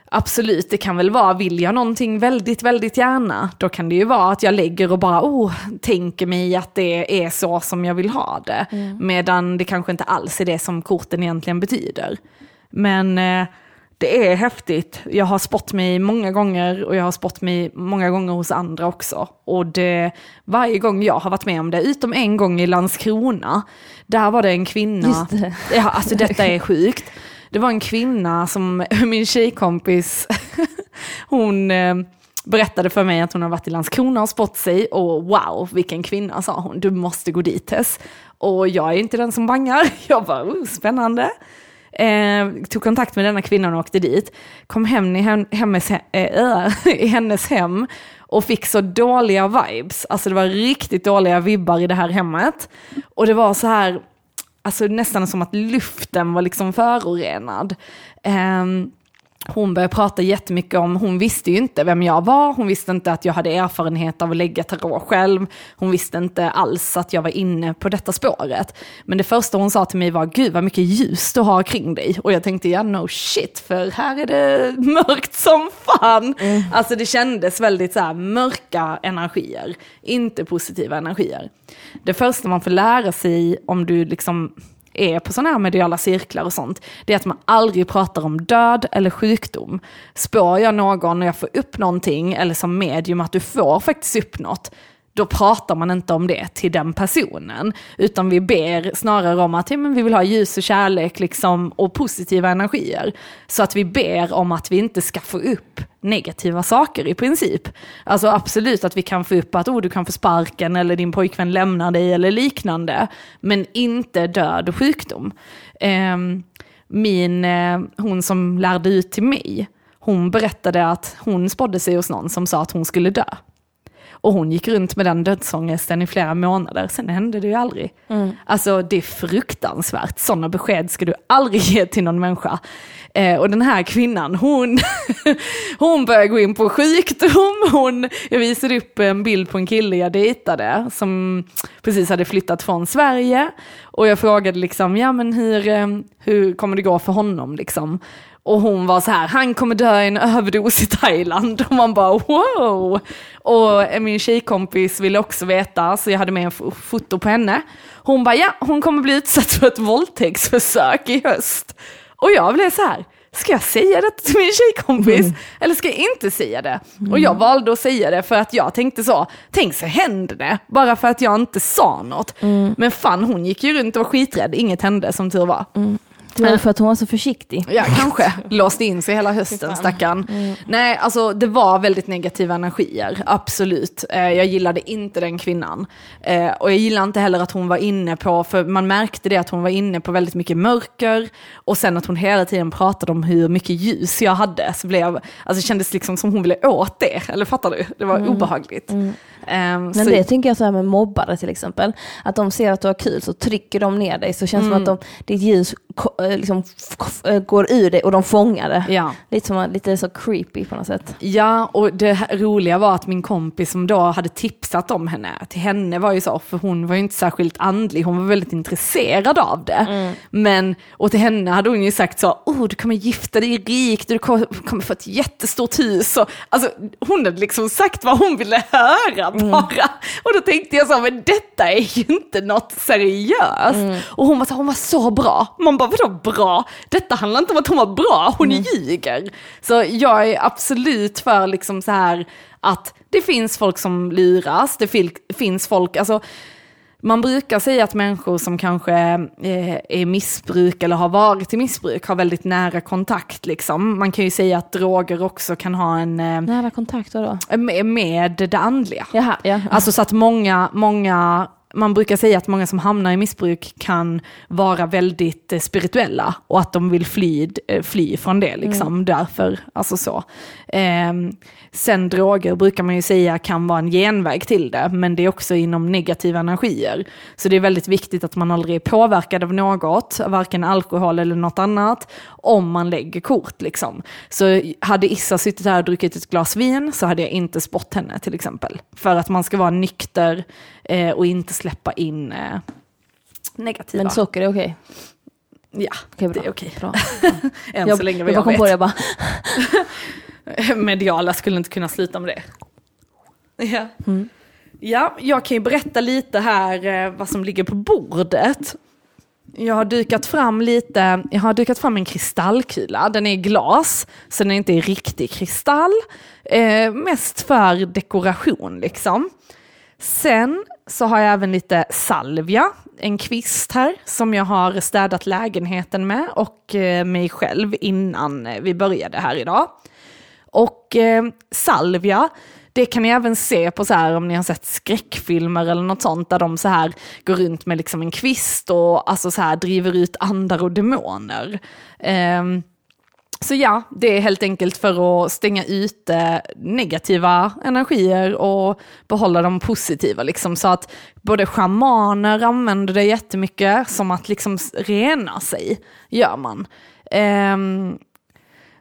absolut, det kan väl vara, vill jag någonting väldigt, väldigt gärna, då kan det ju vara att jag lägger och bara, oh, tänker mig att det är så som jag vill ha det. Mm. Medan det kanske inte alls är det som korten egentligen betyder. Men eh, det är häftigt. Jag har spott mig många gånger och jag har spott mig många gånger hos andra också. Och det, varje gång jag har varit med om det, utom en gång i Landskrona, där var det en kvinna, Just det. Ja, alltså detta är sjukt. Det var en kvinna som, min tjejkompis, hon eh, berättade för mig att hon har varit i Landskrona och spott sig och wow, vilken kvinna sa hon, du måste gå dit Tess. Och jag är inte den som bangar, jag bara, oh, spännande. Eh, tog kontakt med denna kvinnan och åkte dit. Kom hem i, hennes, äh, i hennes hem och fick så dåliga vibes. Alltså det var riktigt dåliga vibbar i det här hemmet. Och det var så här, alltså nästan som att luften var liksom förorenad. Eh, hon började prata jättemycket om, hon visste ju inte vem jag var, hon visste inte att jag hade erfarenhet av att lägga tarot själv, hon visste inte alls att jag var inne på detta spåret. Men det första hon sa till mig var, gud vad mycket ljus du har kring dig. Och jag tänkte, ja no shit, för här är det mörkt som fan. Mm. Alltså det kändes väldigt så här mörka energier, inte positiva energier. Det första man får lära sig om du liksom är på sådana här mediala cirklar och sånt, det är att man aldrig pratar om död eller sjukdom. Spår jag någon och jag får upp någonting, eller som medium att du får faktiskt upp något, då pratar man inte om det till den personen. Utan vi ber snarare om att ja, men vi vill ha ljus och kärlek liksom, och positiva energier. Så att vi ber om att vi inte ska få upp negativa saker i princip. Alltså absolut att vi kan få upp att oh, du kan få sparken eller din pojkvän lämnar dig eller liknande. Men inte död och sjukdom. Eh, min, eh, hon som lärde ut till mig, hon berättade att hon spådde sig hos någon som sa att hon skulle dö. Och hon gick runt med den dödsångesten i flera månader, sen hände det ju aldrig. Mm. Alltså det är fruktansvärt, sådana besked ska du aldrig ge till någon människa. Eh, och den här kvinnan, hon, hon började gå in på sjukdom. Hon, jag visade upp en bild på en kille jag dejtade som precis hade flyttat från Sverige. Och jag frågade liksom, ja men hur, eh, hur kommer det gå för honom liksom? Och hon var så här, han kommer dö i en överdos i Thailand. Och man bara wow! Och min tjejkompis ville också veta, så jag hade med en foto på henne. Hon bara, ja, hon kommer bli utsatt för ett våldtäktsförsök i höst. Och jag blev så här, ska jag säga det till min tjejkompis mm. eller ska jag inte säga det? Mm. Och jag valde att säga det för att jag tänkte så, tänk så händer det, bara för att jag inte sa något. Mm. Men fan hon gick ju runt och var skiträdd, inget hände som tur var. Mm. Var för att hon var så försiktig. Ja, kanske. Låste in sig hela hösten, stackarn. Mm. Nej, alltså det var väldigt negativa energier, absolut. Eh, jag gillade inte den kvinnan. Eh, och jag gillade inte heller att hon var inne på, för man märkte det att hon var inne på väldigt mycket mörker. Och sen att hon hela tiden pratade om hur mycket ljus jag hade. Så blev, alltså det kändes liksom som hon ville åt det, eller fattar du? Det var mm. obehagligt. Mm. Um, Men så... det tänker jag så här med mobbare till exempel. Att de ser att du har kul så trycker de ner dig. Så känns det mm. som att de, ditt ljus liksom, eh, går ur dig och de fångar det. Ja. Lite, som, lite så creepy på något sätt. Ja, och det roliga var att min kompis som då hade tipsat om henne, till henne var ju så, för hon var ju inte särskilt andlig, hon var väldigt intresserad av det. Mm. Men, och till henne hade hon ju sagt så, oh du kommer gifta dig rikt, du kommer få ett jättestort hus. Och, alltså, hon hade liksom sagt vad hon ville höra mm. bara. Och då tänkte jag så, men detta är ju inte något seriöst. Mm. Och hon var, så, hon var så bra. Man bara, vadå bra? Detta handlar inte om att hon var bra, hon mm. ljuger. Så jag är absolut för liksom så här att det finns folk som luras, det finns folk, alltså man brukar säga att människor som kanske eh, är missbruk eller har varit i missbruk har väldigt nära kontakt. Liksom. Man kan ju säga att droger också kan ha en... Eh, nära kontakt då? Med, med det andliga. Jaha, ja. Alltså så att många, många man brukar säga att många som hamnar i missbruk kan vara väldigt eh, spirituella och att de vill fly, eh, fly från det liksom, mm. därför, alltså så. Eh, sen droger brukar man ju säga kan vara en genväg till det, men det är också inom negativa energier. Så det är väldigt viktigt att man aldrig är påverkad av något, varken alkohol eller något annat, om man lägger kort liksom. Så hade Issa suttit här och druckit ett glas vin så hade jag inte spott henne till exempel. För att man ska vara nykter eh, och inte släppa in eh, negativa. Men socker är okej? Ja, okay, det är okej. Bra. Än jag, så länge vad jag, jag vet. På det, jag bara... Mediala skulle inte kunna sluta med det. Ja. Mm. ja, jag kan ju berätta lite här eh, vad som ligger på bordet. Jag har dukat fram lite, jag har dukat fram en kristallkula, den är i glas, så den är inte riktig kristall. Eh, mest för dekoration liksom. Sen så har jag även lite salvia, en kvist här som jag har städat lägenheten med och eh, mig själv innan eh, vi började här idag. Och eh, salvia, det kan ni även se på så här om ni har sett skräckfilmer eller något sånt där de så här går runt med liksom en kvist och alltså så här driver ut andar och demoner. Eh, så ja, det är helt enkelt för att stänga ute negativa energier och behålla de positiva. Liksom. Så att både shamaner använder det jättemycket som att liksom rena sig, gör man. Um,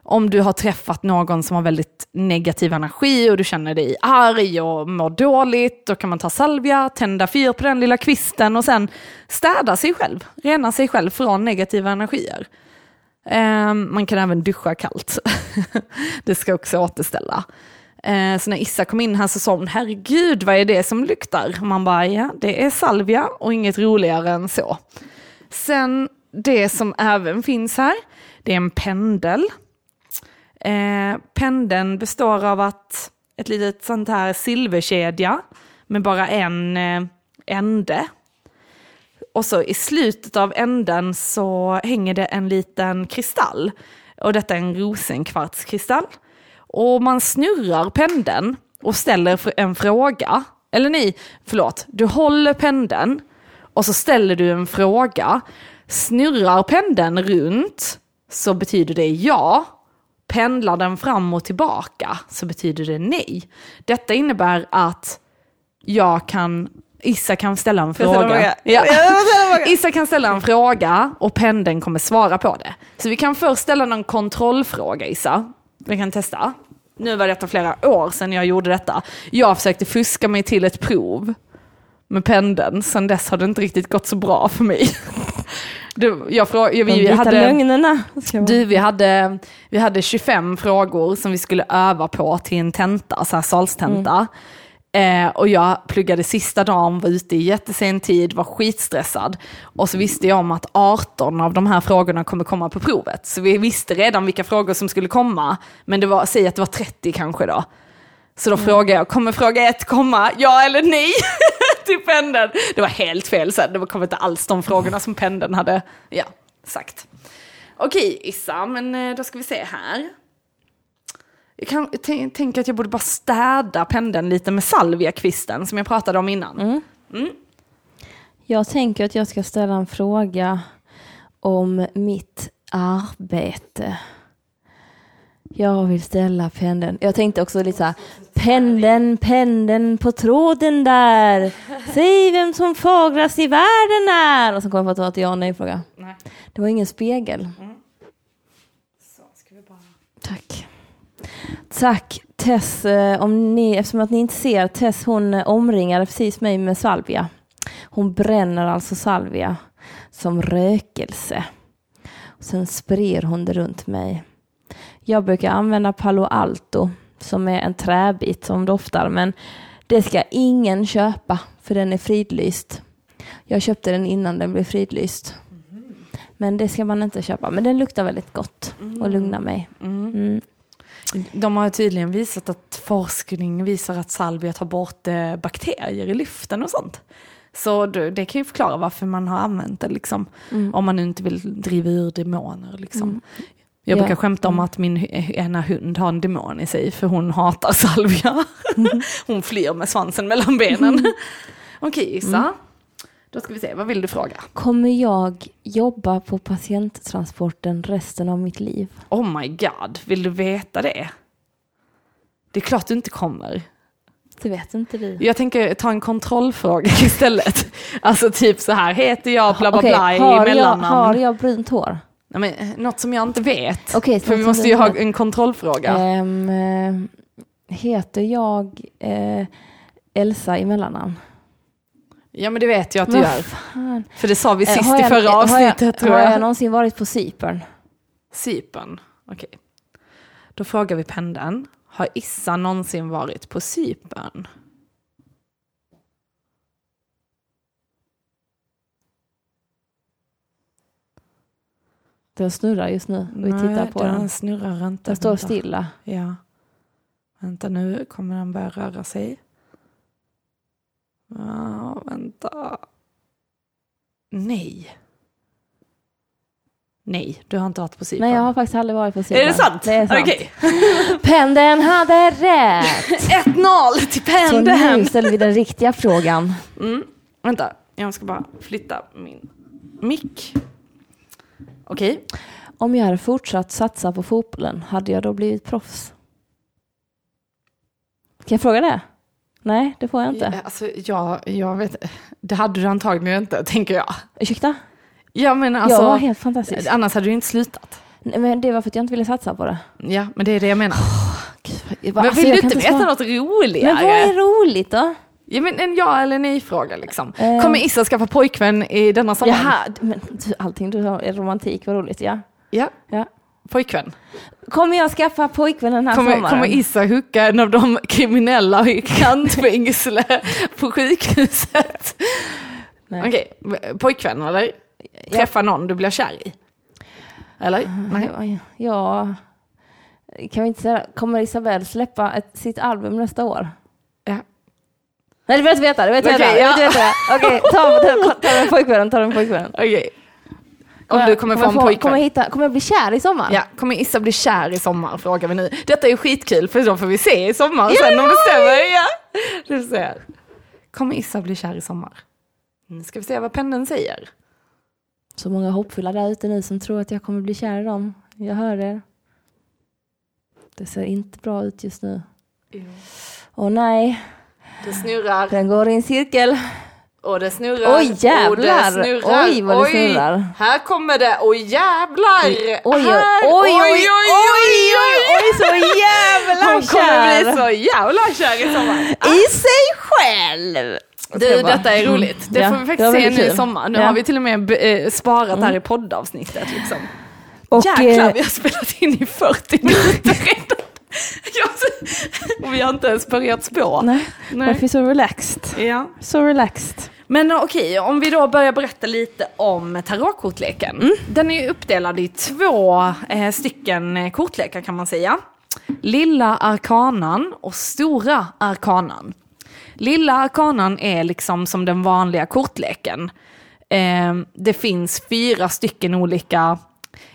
om du har träffat någon som har väldigt negativ energi och du känner dig arg och mår dåligt, då kan man ta salvia, tända fyr på den lilla kvisten och sen städa sig själv, rena sig själv från negativa energier. Ehm, man kan även duscha kallt. det ska också återställa. Ehm, så när Issa kom in här så sa hon, herregud vad är det som luktar? man bara, ja det är salvia och inget roligare än så. Sen det som även finns här, det är en pendel. Ehm, pendeln består av att ett litet sånt här silverkedja med bara en eh, ände och så i slutet av änden så hänger det en liten kristall. Och detta är en rosenkvartskristall. Och man snurrar pendeln och ställer en fråga. Eller nej, förlåt. Du håller pendeln och så ställer du en fråga. Snurrar pendeln runt så betyder det ja. Pendlar den fram och tillbaka så betyder det nej. Detta innebär att jag kan Issa kan ställa en fråga. fråga? Ja. Fråga. Issa kan ställa en fråga och pendeln kommer svara på det. Så vi kan först ställa någon kontrollfråga Issa. Vi kan testa. Nu var detta flera år sedan jag gjorde detta. Jag försökte fuska mig till ett prov med pendeln. Sen dess har det inte riktigt gått så bra för mig. Du, jag frå, jag, De vi vita hade, lögnerna. Du, vi, hade, vi hade 25 frågor som vi skulle öva på till en tenta, så här salstenta. Eh, och jag pluggade sista dagen, var ute i jättesen tid, var skitstressad. Och så visste jag om att 18 av de här frågorna kommer komma på provet. Så vi visste redan vilka frågor som skulle komma. Men det var, säg att det var 30 kanske då. Så då frågade jag, kommer fråga ett komma, ja eller nej? till pendeln. Det var helt fel sen, det kom inte alls de frågorna som pendeln hade ja, sagt. Okej Issa, men eh, då ska vi se här. Jag kan tänka att jag borde bara städa pendeln lite med salviakvisten som jag pratade om innan. Jag tänker att jag ska ställa en fråga om mitt arbete. Jag vill ställa pendeln. Jag tänkte också lite så här, pendeln, pendeln på tråden där. Säg vem som fagrast i världen är. Och så kom jag det var ett ja och nej-fråga. Nej. Det var ingen spegel. Så, ska vi bara... Tack. Tack Tess, eh, om ni, eftersom att ni inte ser, Tess hon eh, omringade precis mig med salvia. Hon bränner alltså salvia som rökelse. Och sen sprer hon det runt mig. Jag brukar använda Palo Alto som är en träbit som doftar men det ska ingen köpa för den är fridlyst. Jag köpte den innan den blev fridlyst. Men det ska man inte köpa. Men den luktar väldigt gott och lugnar mig. Mm. De har tydligen visat att forskning visar att salvia tar bort eh, bakterier i luften och sånt. Så det kan ju förklara varför man har använt det, liksom. Mm. om man nu inte vill driva ur demoner. Liksom. Jag Ja. brukar skämta om att min ena hund har en demon i sig, för hon hatar salvia. hon flyr med svansen mellan benen. Okej Issa, då ska vi se, vad vill du fråga? Kommer jag jobba på patienttransporten resten av mitt liv? Oh my god, vill du veta det? Det är klart du inte kommer. Det vet inte du. Jag tänker ta en kontrollfråga istället. Alltså typ så här, heter jag bla bla Okej, bla i har, jag, mellannamn? har jag brunt hår? Nej, men, eh, något som jag inte vet. Okej, För vi måste ju ha en kontrollfråga. Eh, heter jag eh, Elsa i mellannamn? Ja men det vet jag att du gör. fan? För det sa vi Eh, sist har i jag- förra har avsnittet jag, tror Har jag. jag någonsin varit på Cypern? Cypern, okej. Då frågar vi pendeln. Har Issa någonsin varit på Cypern? Den snurrar just nu vi tittar på den. den. snurrar inte. Den står Vänta. stilla. Ja. Vänta nu, kommer den börja röra sig? Ja, vänta. Nej. Nej, du har inte varit på Cypern. Nej, jag har faktiskt aldrig varit på Cypern. Är det sant? Det är sant. Okej. Pendeln hade rätt! 1-0 till Så pendeln. nu ställer vi den riktiga frågan. Mm. Vänta, jag ska bara flytta min mick. Okej. Om jag hade fortsatt satsa på fotbollen, hade jag då blivit proffs? Kan jag fråga det? Nej, det får jag inte. Ja, Alltså, jag, jag vet Det hade du antagligen inte, tänker jag. Ursäkta? Ja, men alltså, jag var helt fantastisk. annars hade du inte slutat. Nej, men det var för att jag inte ville satsa på det. Ja, men det är det jag menar. Gud, men alltså, vill jag du inte veta svara. något roligare? Men vad är roligt då? Ja, men en ja eller nej-fråga liksom. Eh. Kommer Issa skaffa pojkvän i denna sommar? Jaha, men allting du har är romantik, vad roligt. Ja. Ja, ja. Pojkvän. Kommer jag skaffa pojkvän den här Kommer, sommaren? kommer Issa hucka en av de kriminella i kantfängsle på sjukhuset? Nej. Okej, pojkvän eller? Träffa någon du blir kär i? Eller? Nej. Ja, ja, kan vi inte säga, kommer Isabelle släppa ett, sitt album nästa år? Ja. Nej, det vill jag inte veta. Det vill jag inte Okej, veta. Ja. veta. Okej, ta, ta, ta den pojkvännen, ta den pojkvännen. Okej. Om du kommer få en Kommer pojkvän. jag, hitta, kommer jag bli kär i sommar? Ja, kommer Issa bli kär i sommar frågar vi nu. Detta är skitkul för då får vi se i sommar Ja, sen om det stämmer. Ja, du ser. Kommer Issa bli kär i sommar? Nu ska vi se vad pendeln säger. Så många hoppfulla där ute nu som tror att jag kommer bli kär i dem. Jag hör er. Det ser inte bra ut just nu. Åh nej, Det snurrar. den går i en cirkel. Och det snurrar. Oj, jävlar. Och det snurrar. Oj, vad det snurrar. Här kommer det. Oj jävlar. Oj, oj, Här. oj, oj, oj, oj, oj, så jävla Hon kommer bli kär. så jävla kär i sommar. I sig själv. Du, detta är roligt. Det Ja, får vi faktiskt se nu i sommar. Nu Ja. har vi till och med eh, sparat det här i poddavsnittet. Liksom. Och, Jäklar, eh, vi har spelat in i 40 minuter redan. Och vi har inte ens börjat spå. Nej, Nej. varför är så relaxed? Ja. Så relaxed. Men okej, om vi då börjar berätta lite om tarotkortleken. Mm. Den är uppdelad i två eh, stycken eh, kortlekar kan man säga. Lilla arkanan och stora arkanan. Lilla arkanan är liksom som den vanliga kortleken. Eh, det finns fyra stycken olika,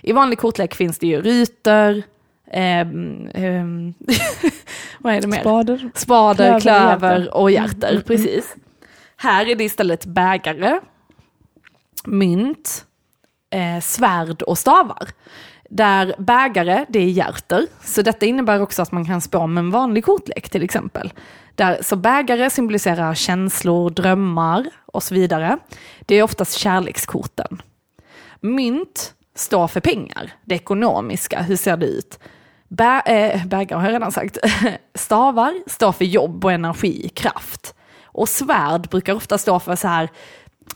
i vanlig kortlek finns det ju rutor, ehm, vad är det mer? Spader. Spader, Klöver, klöver och hjärter, precis. Här är det istället bägare, mynt, eh, svärd och stavar. Där bägare, det är hjärter. Så detta innebär också att man kan spå med en vanlig kortlek till exempel. Där, så bägare symboliserar känslor, drömmar och så vidare. Det är oftast kärlekskorten. Mynt står för pengar, det ekonomiska, hur ser det ut? Bä, äh, bägare har jag redan sagt. Stavar står för jobb och energi, kraft. Och svärd brukar ofta stå för så här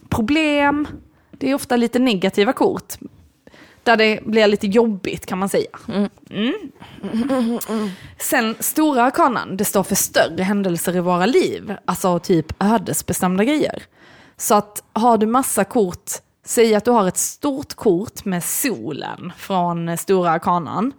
problem, det är ofta lite negativa kort. Där det blir lite jobbigt kan man säga. Mm. Sen stora arkanan, det står för större händelser i våra liv. Alltså typ ödesbestämda grejer. Så att har du massa kort, säg att du har ett stort kort med solen från stora arkanan.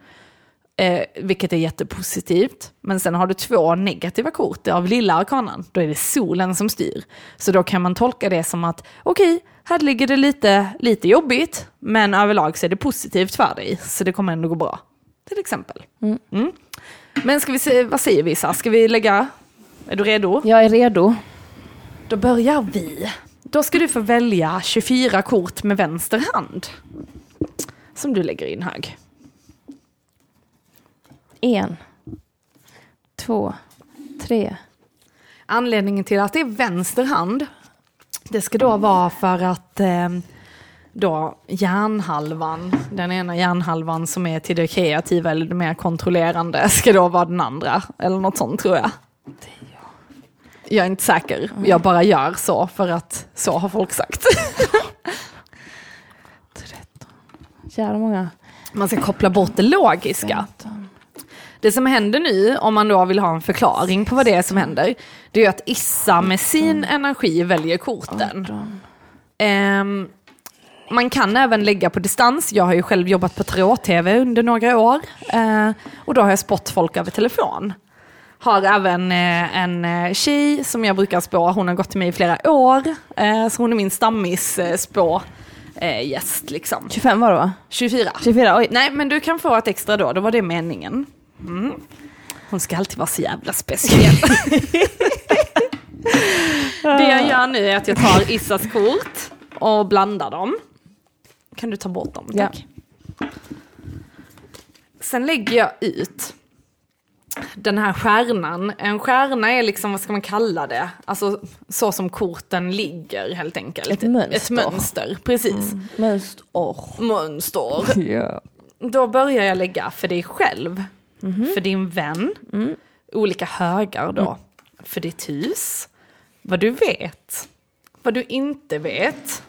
Eh, vilket är jättepositivt. Men sen har du två negativa kort av lilla arkanan. Då är det solen som styr. Så då kan man tolka det som att okej, här ligger det lite, lite jobbigt. Men överlag så är det positivt för dig. Så det kommer ändå gå bra. Till exempel. Mm. Men ska vi se, vad säger vi Issa? Ska vi lägga? Är du redo? Jag är redo. Då börjar vi. Då ska du få välja 24 kort med vänster hand. Som du lägger i en hög. En, två, tre. Anledningen till att det är vänster hand, det ska då vara för att eh, då hjärnhalvan, den ena hjärnhalvan som är till det kreativa eller det mer kontrollerande, ska då vara den andra. Eller något sånt tror jag. Jag är inte säker, jag bara gör så för att så har folk sagt. Jävla många. Man ska koppla bort det logiska. Det som händer nu, om man då vill ha en förklaring på vad det är som händer, det är att Issa med sin energi väljer korten. Ehm, man kan även lägga på distans. Jag har ju själv jobbat på tarot-tv under några år. Eh, och då har jag spått folk över telefon. Har även eh, en eh, tjej som jag brukar spå. Hon har gått till mig i flera år. Så hon är min stammis spå gäst liksom. 25 var det va? 24. 24, oj. Nej, men du kan få ett extra då. Då var det meningen. Mm. Hon ska alltid vara så jävla speciell. det jag gör nu är att jag tar Issas kort och blandar dem. Kan du ta bort dem, Ja. tack. Sen lägger jag ut den här stjärnan. En stjärna är liksom, vad ska man kalla det? Alltså så som korten ligger helt enkelt. Ett mönster. Ett mönster, precis. Mönster. Mönster. Ja. Då börjar jag lägga för dig själv, för din vän, olika högar då, för ditt hus, vad du vet, vad du inte vet,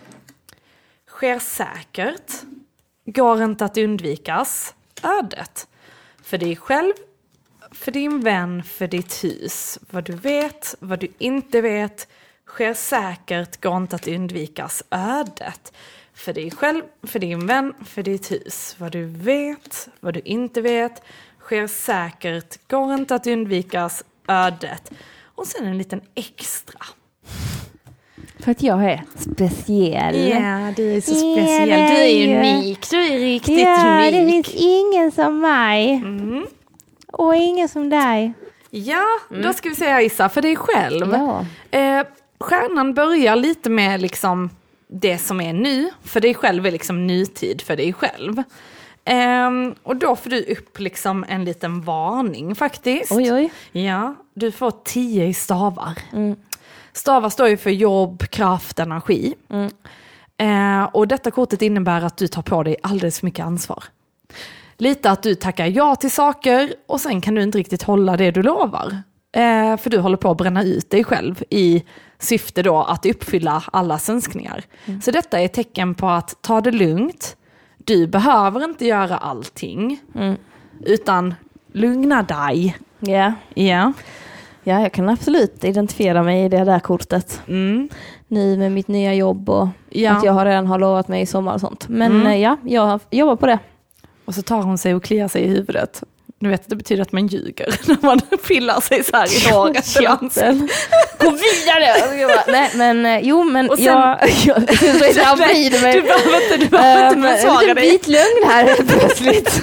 sker säkert, går inte att undvikas, ödet, för dig själv, för din vän, för ditt hus, vad du vet, vad du inte vet, sker säkert, går inte att undvikas, ödet. För dig själv, för din vän, för ditt hus. Vad du vet, vad du inte vet, sker säkert, går inte att undvikas, ödet. Och sen en liten extra. För att jag är speciell. Ja, du är så speciell. det Du är är unik. Du är riktigt Ja, det unik. finns ingen som mig. Mm. Och ingen som dig. Ja, då ska vi säga Issa, för dig själv. Ja. Eh, stjärnan börjar lite med liksom det som är nu, för dig själv är liksom nutid för dig själv. Ehm, och då får du upp liksom en liten varning faktiskt. Oj, oj. Ja, du får tio i stavar. Mm. Stava står ju för jobb, kraft, energi. Mm. Eh, och detta kortet innebär att du tar på dig alldeles för mycket ansvar. Lite att du tackar ja till saker och sen kan du inte riktigt hålla det du lovar. Eh, för du håller på att bränna ut dig själv i syfte då att uppfylla allas önskningar. Så detta är ett tecken på att ta det lugnt, du behöver inte göra allting, Mm. utan lugna dig. Ja. Ja. ja, jag kan absolut identifiera mig i det där kortet. Mm. Nu med mitt nya jobb och Ja. att jag har redan har lovat mig i sommar och sånt. Men Mm. eh, ja, jag jobbar på det. Och så tar hon sig och kliar sig i huvudet. Du vet, det betyder att man ljuger när man pillar sig så här i håret. eller ansiktet. Gå vidare! Nej men eh, jo men Och sen- jag, jag, jag vrider mig. Du behöver inte, du behöver Ehm, inte lite dig. vit lögn här plötsligt.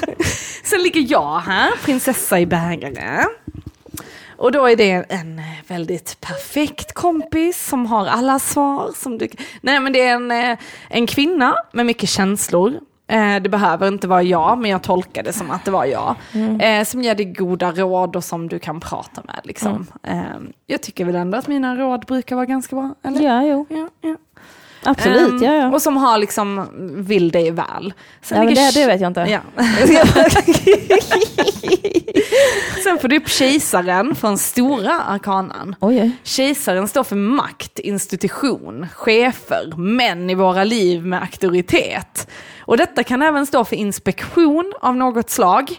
Sen ligger jag här, prinsessa i bägare. Och då är det en väldigt perfekt kompis som har alla svar. Som du... Nej men det är en, eh, en kvinna med mycket känslor. Eh, Det behöver inte vara jag, men jag tolkar det som att det var jag. Eh, Som ger dig goda råd och som du kan prata med. Liksom. Eh, Jag tycker väl ändå att mina råd brukar vara ganska bra. Eller? Ja, jo. Ja, ja. Absolut, Ehm, ja, ja. Och som har liksom, vill dig väl. Sen ja men det, det vet jag inte. Ja. Sen får du upp kejsaren från stora arkanan. Oj. Kejsaren står för makt, institution, chefer, män i våra liv med auktoritet. Och detta kan även stå för inspektion av något slag.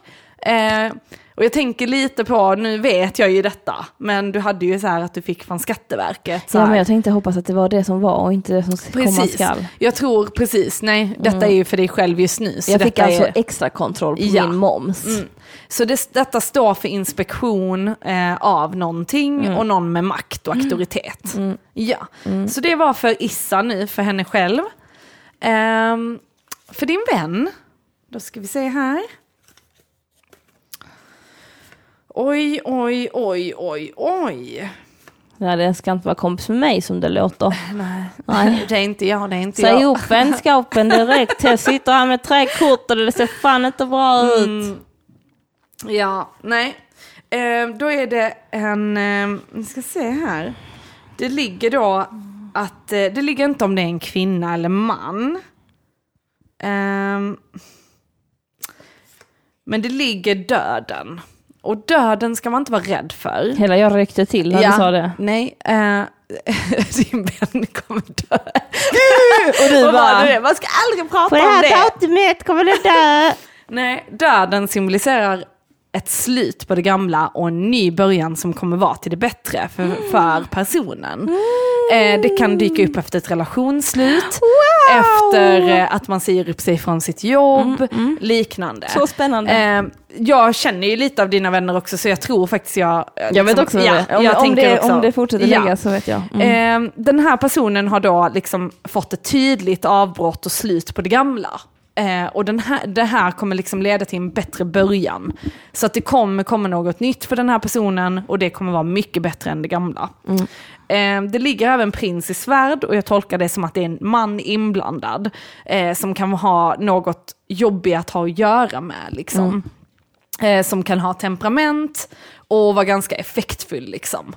Eh, och jag tänker lite på, nu vet jag ju detta, men du hade ju så här att du fick från Skatteverket. Så Ja, men jag tänkte hoppas att det var det som var och inte det som komma Precis. skall. Jag tror precis, nej, detta är ju för dig själv just nu. Jag fick alltså är... extra kontroll på Ja. min moms. Mm. Så det, detta står för inspektion eh, av någonting och någon med makt och auktoritet. Ja, så det var för Issa nu, för henne själv. Ehm, för din vän, då ska vi se här. Oj, oj, oj, oj, oj. Nej, det ska inte vara kompis med mig som det låter. Nej, Nej. det är inte jag, det är inte Säg jag. upp vänskapen direkt. Jag sitter här med tre kort och det ser fan inte bra ut. Mm. Ja, nej. Eh, då är det en, eh, vi ska se här. Det ligger då att, eh, det ligger inte om det är en kvinna eller man. Ehm, men det ligger döden. Och döden ska man inte vara rädd för. Hela jag ryckte till när du sa det. Nej, eh, din vän kommer dö. Och du var bara, det? Man ska aldrig prata på det om här det. datumet kommer du dö. Nej, döden symboliserar ett slut på det gamla och en ny början som kommer vara till det bättre för, för personen. Eh, det kan dyka upp efter ett relationsslut, efter eh, att man säger upp sig från sitt jobb, liknande. Så spännande. Eh, jag känner ju lite av dina vänner också så jag tror faktiskt jag... jag vet liksom- också ja, det. Om, jag om, tänker det, också- om det fortsätter Ja. ligga så vet jag. Mm. Den här personen har då liksom fått ett tydligt avbrott och slut på det gamla. Eh, och den här, det här kommer liksom leda till en bättre början. Så att det kommer komma något nytt för den här personen och det kommer vara mycket bättre än det gamla. Eh, det ligger även prins i svärd och jag tolkar det som att det är en man inblandad. Eh, som kan ha något jobbigt att ha att göra med. Liksom. Eh, som kan ha temperament och vara ganska effektfull. Liksom.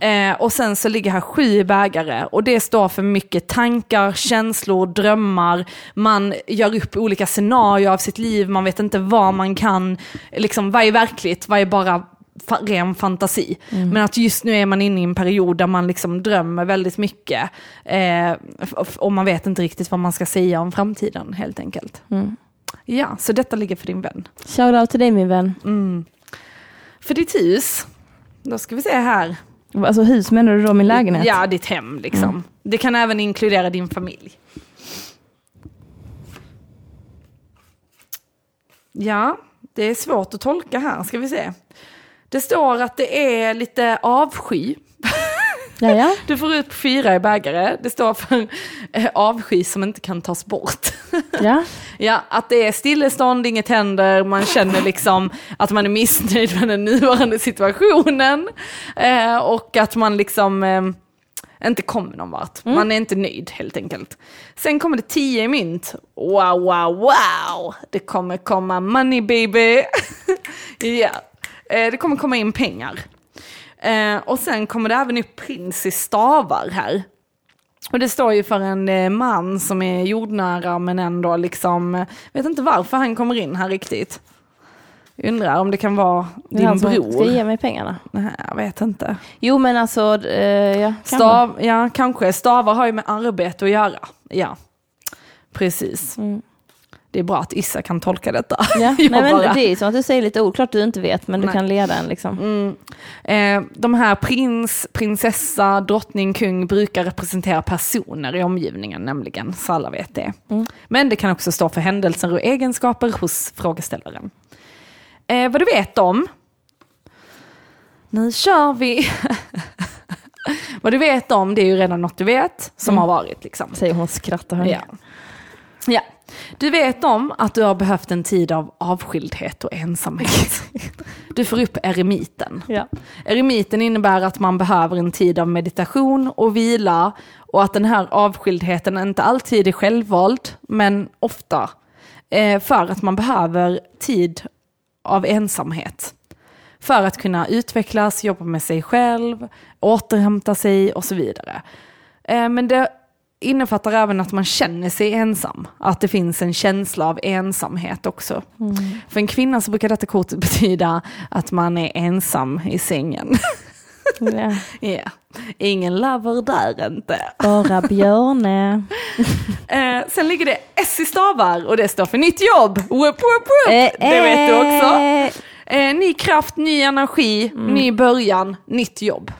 Eh, och sen så ligger här sju bägare och det står för mycket tankar, känslor, drömmar. Man gör upp olika scenarier av sitt liv, man vet inte vad man kan, liksom vad är verkligt, vad är bara ren fantasi. Men att just nu är man inne i en period där man liksom drömmer väldigt mycket. Eh, och man vet inte riktigt vad man ska säga om framtiden helt enkelt. Ja, så detta ligger för din vän. Shoutout till dig min vän. Mm. För ditt hus, då ska vi se här. Alltså hus menar du då min lägenhet? Ja, ditt hem liksom. Det kan även inkludera din familj. Ja, det är svårt att tolka här, ska vi se. Det står att det är lite avsky. Ja, ja. Du får ut fyra i bägare. Det står för eh, avsky som inte kan tas bort. ja. Ja, att det är stillestånd, inget händer, man känner liksom att man är missnöjd med den nuvarande situationen. Eh, och att man liksom eh, inte kommer någon vart. Man är inte nöjd helt enkelt. Sen kommer det tio i mynt. Wow, wow, wow! Det kommer komma money baby. ja, det kommer komma in pengar. Eh, och sen kommer det även upp prins i stavar här. Och det står ju för en eh, man som är jordnära men ändå liksom, eh, vet inte varför han kommer in här riktigt. Undrar om det kan vara Det din han bror. ska ge mig pengarna. Nej, jag vet inte. Jo men alltså, eh, ja. kan Stav, ja, kanske. Stavar har ju med arbete att göra. Ja, precis. Mm. Det är bra att Issa kan tolka detta. Ja, nej, men det är som att du säger lite oklart du inte vet, men du Nej. kan leda en liksom. Mm. Eh, de här prins, prinsessa, drottning, kung brukar representera personer i omgivningen nämligen, så alla vet det. Mm. Men det kan också stå för händelser och egenskaper hos frågeställaren. Eh, vad du vet om? Nu kör vi! vad du vet om, det är ju redan något du vet, som Mm. har varit liksom. Säger hon skrattar. Ja. ja. Du vet om att du har behövt en tid av avskildhet och ensamhet. Du får upp eremiten. Ja. Eremiten innebär att man behöver en tid av meditation och vila och att den här avskildheten inte alltid är självvald, men ofta. Eh, för att man behöver tid av ensamhet. För att kunna utvecklas, jobba med sig själv, återhämta sig och så vidare. Eh, men det innefattar även att man känner sig ensam. Att det finns en känsla av ensamhet också. För en kvinna så brukar detta kortet betyda att man är ensam i sängen. Ja. Ja, ingen lover där inte. Bara Björne. Eh, sen ligger det S i stavar och det står för nytt jobb. Whoop, whoop, whoop. Eh, det vet du också. Eh. Ny kraft, ny energi, ny början, nytt jobb.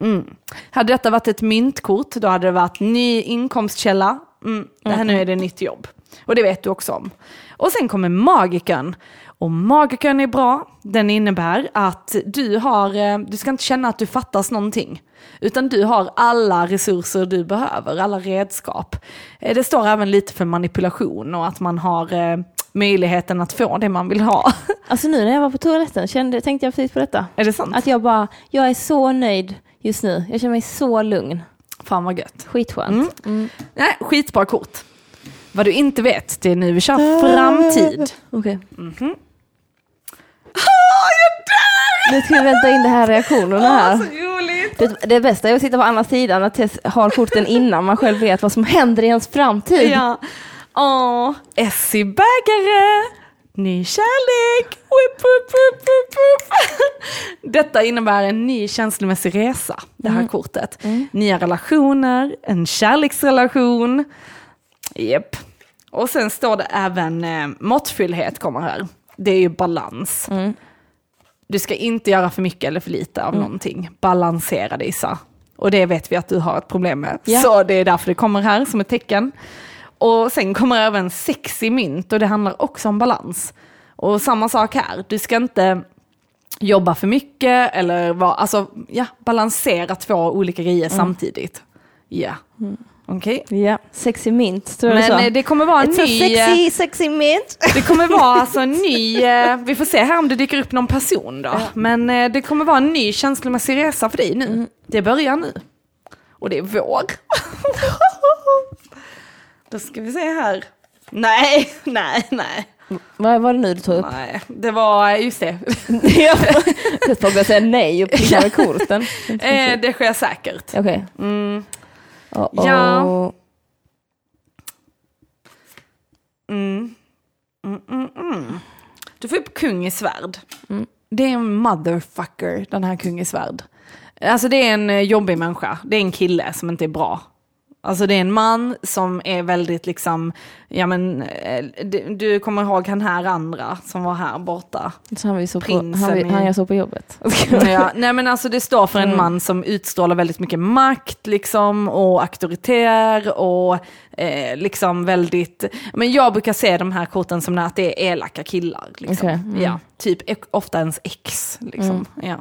Mm. Hade detta varit ett myntkort, då hade det varit ny inkomstkälla. Mm. Det här nu är det nytt jobb. Och det vet du också om. Och sen kommer magikern. Och magikern är bra. Den innebär att du har, eh, du ska inte känna att du fattas någonting. Utan du har alla resurser du behöver, alla redskap. Eh, Det står även lite för manipulation och att man har eh, möjligheten att få det man vill ha. Alltså nu när jag var på toaletten kände, tänkte jag precis på detta. Är det sant? Att jag bara, jag är så nöjd just nu. Jag känner mig så lugn. Fan vad gött. Skitskönt. Mm. Nej, skitbra kort. Vad du inte vet, det är nu vi kör framtid. Okej. Mhm. Nu ska vi vänta in det här reaktionerna här. så roligt! Det, det bästa är att sitta på andra sidan och Tess har korten innan man själv vet vad som händer i ens framtid. Ja. Åh, Essie Bägare, ny kärlek. Whip, whip, whip, whip. Detta innebär en ny känslomässig resa, det här kortet. Nya relationer, en kärleksrelation. Japp. Och sen står det även eh, måttfullhet kommer här. Det är ju balans. Mm. Du ska inte göra för mycket eller för lite av någonting. Balansera dig. Och det vet vi att du har ett problem med. Ja. Så det är därför det kommer här som ett tecken. Och sen kommer även sex i mynt och det handlar också om balans. Och samma sak här, du ska inte jobba för mycket eller vara, alltså ja, balansera två olika grejer samtidigt. Ja, okej. Ja, sexy mint tror jag Men du eh, det kommer vara en It's ny... eh, sexy, sexy mint. det kommer vara alltså en ny, eh, vi får se här om det dyker upp någon person då. Men eh, det kommer vara en ny känslomässig resa för dig nu. Det börjar nu. Och det är vår. då ska vi se här. Nej, nej, nej. Vad var det nu du tog upp? Nej, det var, just det. jag börja säga nej och plinga med korten. Eh, det sker säkert. Okej. Mm, Oh, Ja. oh. mm, mm, mm, mm. Du får upp kung i svärd. Det är en motherfucker, den här kung i svärd. Alltså det är en eh, jobbig människa. Det är en kille som inte är bra. Alltså det är en man som är väldigt liksom, ja men, eh, du, kommer ihåg han här andra som var här borta. Så han, så på, han, vi, i- han jag såg på jobbet. Ja, nej men alltså det står för en Mm. man som utstrålar väldigt mycket makt liksom och auktoritär och eh, liksom väldigt, men jag brukar se de här korten som att det är elaka killar. Liksom. Okej, mm. Ja, typ ofta ens ex. Liksom. Ja.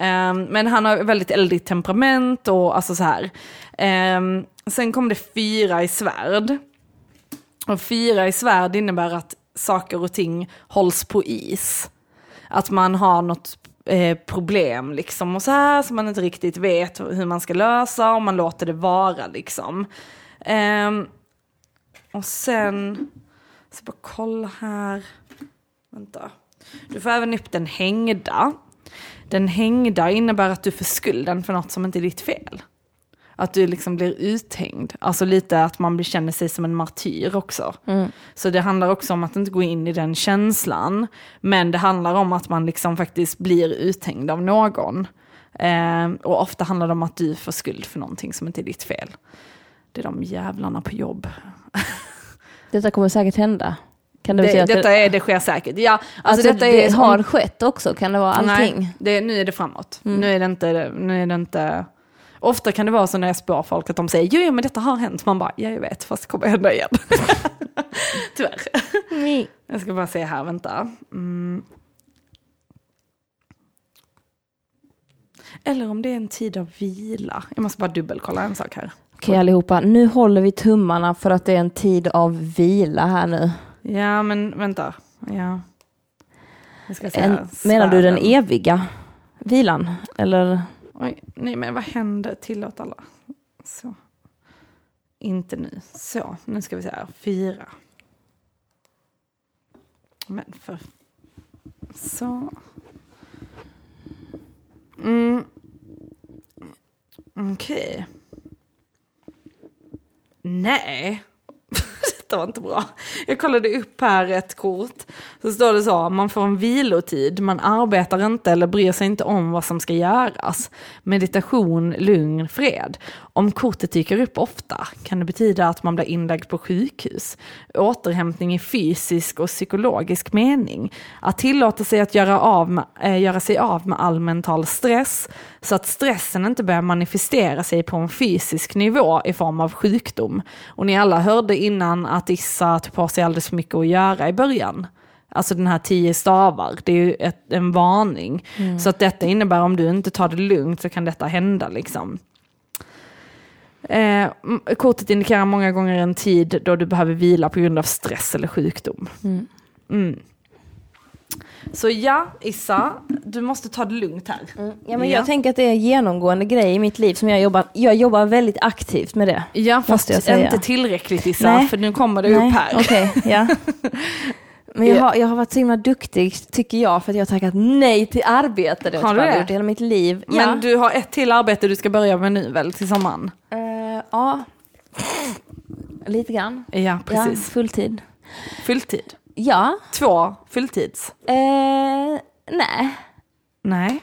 Ehm, men han har väldigt eldigt temperament och alltså så här. Ehm, sen kom det fyra i svärd. Och fyra i svärd innebär att saker och ting hålls på is. Att man har något eh, problem liksom och så här som man inte riktigt vet hur man ska lösa och man låter det vara liksom. Um, och sen, så bara kolla här. Vänta. Du får även upp den hängda. Den hängda innebär att du får skulden för något som inte är ditt fel. Att du liksom blir uthängd. Alltså lite att man känner sig som en martyr också. Mm. Så det handlar också om att inte gå in i den känslan. Men det handlar om att man liksom faktiskt blir uthängd av någon. Eh, och ofta handlar det om att du får skuld för någonting som inte är ditt fel. Det är de jävlarna på jobb. Detta kommer säkert hända. Kan det, Det, detta det, är, det sker säkert. Ja, alltså, alltså detta det är, har skett också? Kan det vara allting? Nej, det, nu är det framåt. Mm. Nu, är det inte, nu är det inte... Ofta kan det vara så när jag spår folk att de säger jo, ja, men detta har hänt. Man bara, ja jag vet, fast det kommer hända igen. Tyvärr. Mm. Jag ska bara se här, vänta. Mm. Eller om det är en tid av vila. Jag måste bara dubbelkolla en sak här. Okej allihopa, nu håller vi tummarna för att det är en tid av vila här nu. Ja, men vänta. Ja. En, menar du den eviga vilan? Eller? Oj, nej men vad händer? Tillåt alla. Så. Inte nu. Så, nu ska vi se här. Fyra. Men för... Så. Mm. Okej. Nej. Detta var inte bra. Jag kollade upp här ett kort. Så står det så, man får en vilotid, man arbetar inte eller bryr sig inte om vad som ska göras. Meditation, lugn, fred. Om kortet dyker upp ofta kan det betyda att man blir inlagd på sjukhus. Återhämtning i fysisk och psykologisk mening. Att tillåta sig att göra, av med, äh, göra sig av med all mental stress så att stressen inte börjar manifestera sig på en fysisk nivå i form av sjukdom. Och ni alla hörde innan att Issa tog på sig alldeles för mycket att göra i början. Alltså den här tio stavar, det är ju ett, en varning. Så att detta innebär om du inte tar det lugnt så kan detta hända liksom. Eh, kortet indikerar många gånger en tid då du behöver vila på grund av stress eller sjukdom. Mm. Mm. Så ja, Issa, du måste ta det lugnt här. Ja, men Jag tänker att det är en genomgående grej i mitt liv som jag jobbar, jag jobbar väldigt aktivt med det. Ja, fast inte tillräckligt Issa, Nej. för nu kommer det upp här. Okej, ja. Men jag Ja. har, jag har varit så himla duktig, tycker jag, för att jag har tackat nej till arbete. Det Har har du det? gjort hela mitt liv. Men ja. du har ett till arbete du ska börja med nu väl, till sommaren? Eh, ja, lite grann. Ja, precis. Ja, fulltid. Fulltid. Ja, Två fulltids. eh, nej. Nej.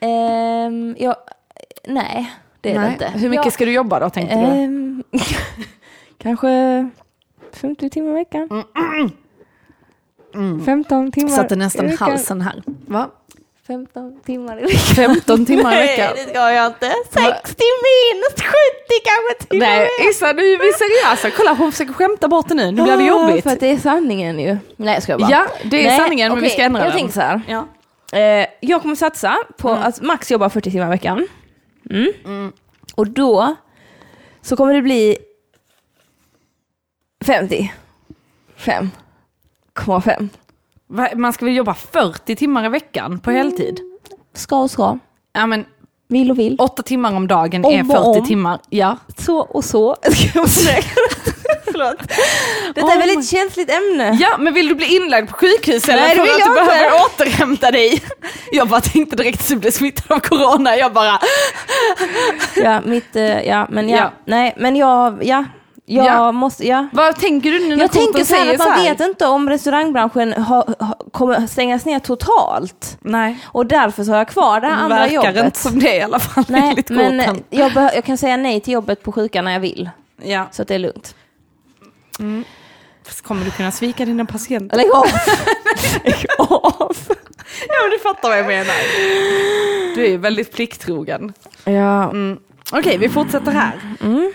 Ehm, jag, nej, det är det Nej. inte. Hur mycket jag, ska du jobba då, tänkte du? ehm, Kanske 50 timmar i veckan. 15 timmar Satte nästan i veckan. halsen här. Va? 15 timmar i veckan. 15 timmar i veckan. Nej, det ska jag inte. 60 minus 70 kanske timmar. Nej, Issa nu är vi seriösa. Kolla hon försöker skämta bort det nu. Nu blir det jobbigt. För att det är sanningen ju. Nej, jag ska bara. Ja, det är Nej, sanningen men vi okej, ska ändra Jag den. tänker så här. Ja. Eh, jag kommer satsa på Mm. att max jobba 40 timmar i veckan. Mm. Och då så kommer det bli 50. 5,5. Man ska väl jobba 40 timmar i veckan på heltid? Ska och ska. Ja men Vill och vill. åtta timmar om dagen Om är och 40 om. timmar. Ja. Så och så. Förlåt. Detta är Oh ett väldigt känsligt ämne. ja, men vill du bli inlagd på sjukhus eller Nej, det vill jag inte. behöver återhämta dig? Jag bara tänkte direkt att du blev smittad av corona. Jag bara, Ja, mitt, eh, ja, men ja. Ja. Nej, men jag, ja. Jag Ja. måste, ja. vad tänker du nu när Jag tänker så här att man vet inte om restaurangbranschen har, har, kommer stängas ner totalt. Nej, Och därför så har jag kvar det här andra verkar jobbet. inte som det i alla fall Nej, men korten. jag, jag kan säga nej till jobbet på sjukan när jag vill. Ja. Så att det är lugnt. Fast Kommer du kunna svika dina patienter? Lägg av! Lägg av! Ja, men du fattar vad jag menar. Du är ju väldigt plikttrogen. Ja, Mm. Okej, vi fortsätter här. mm.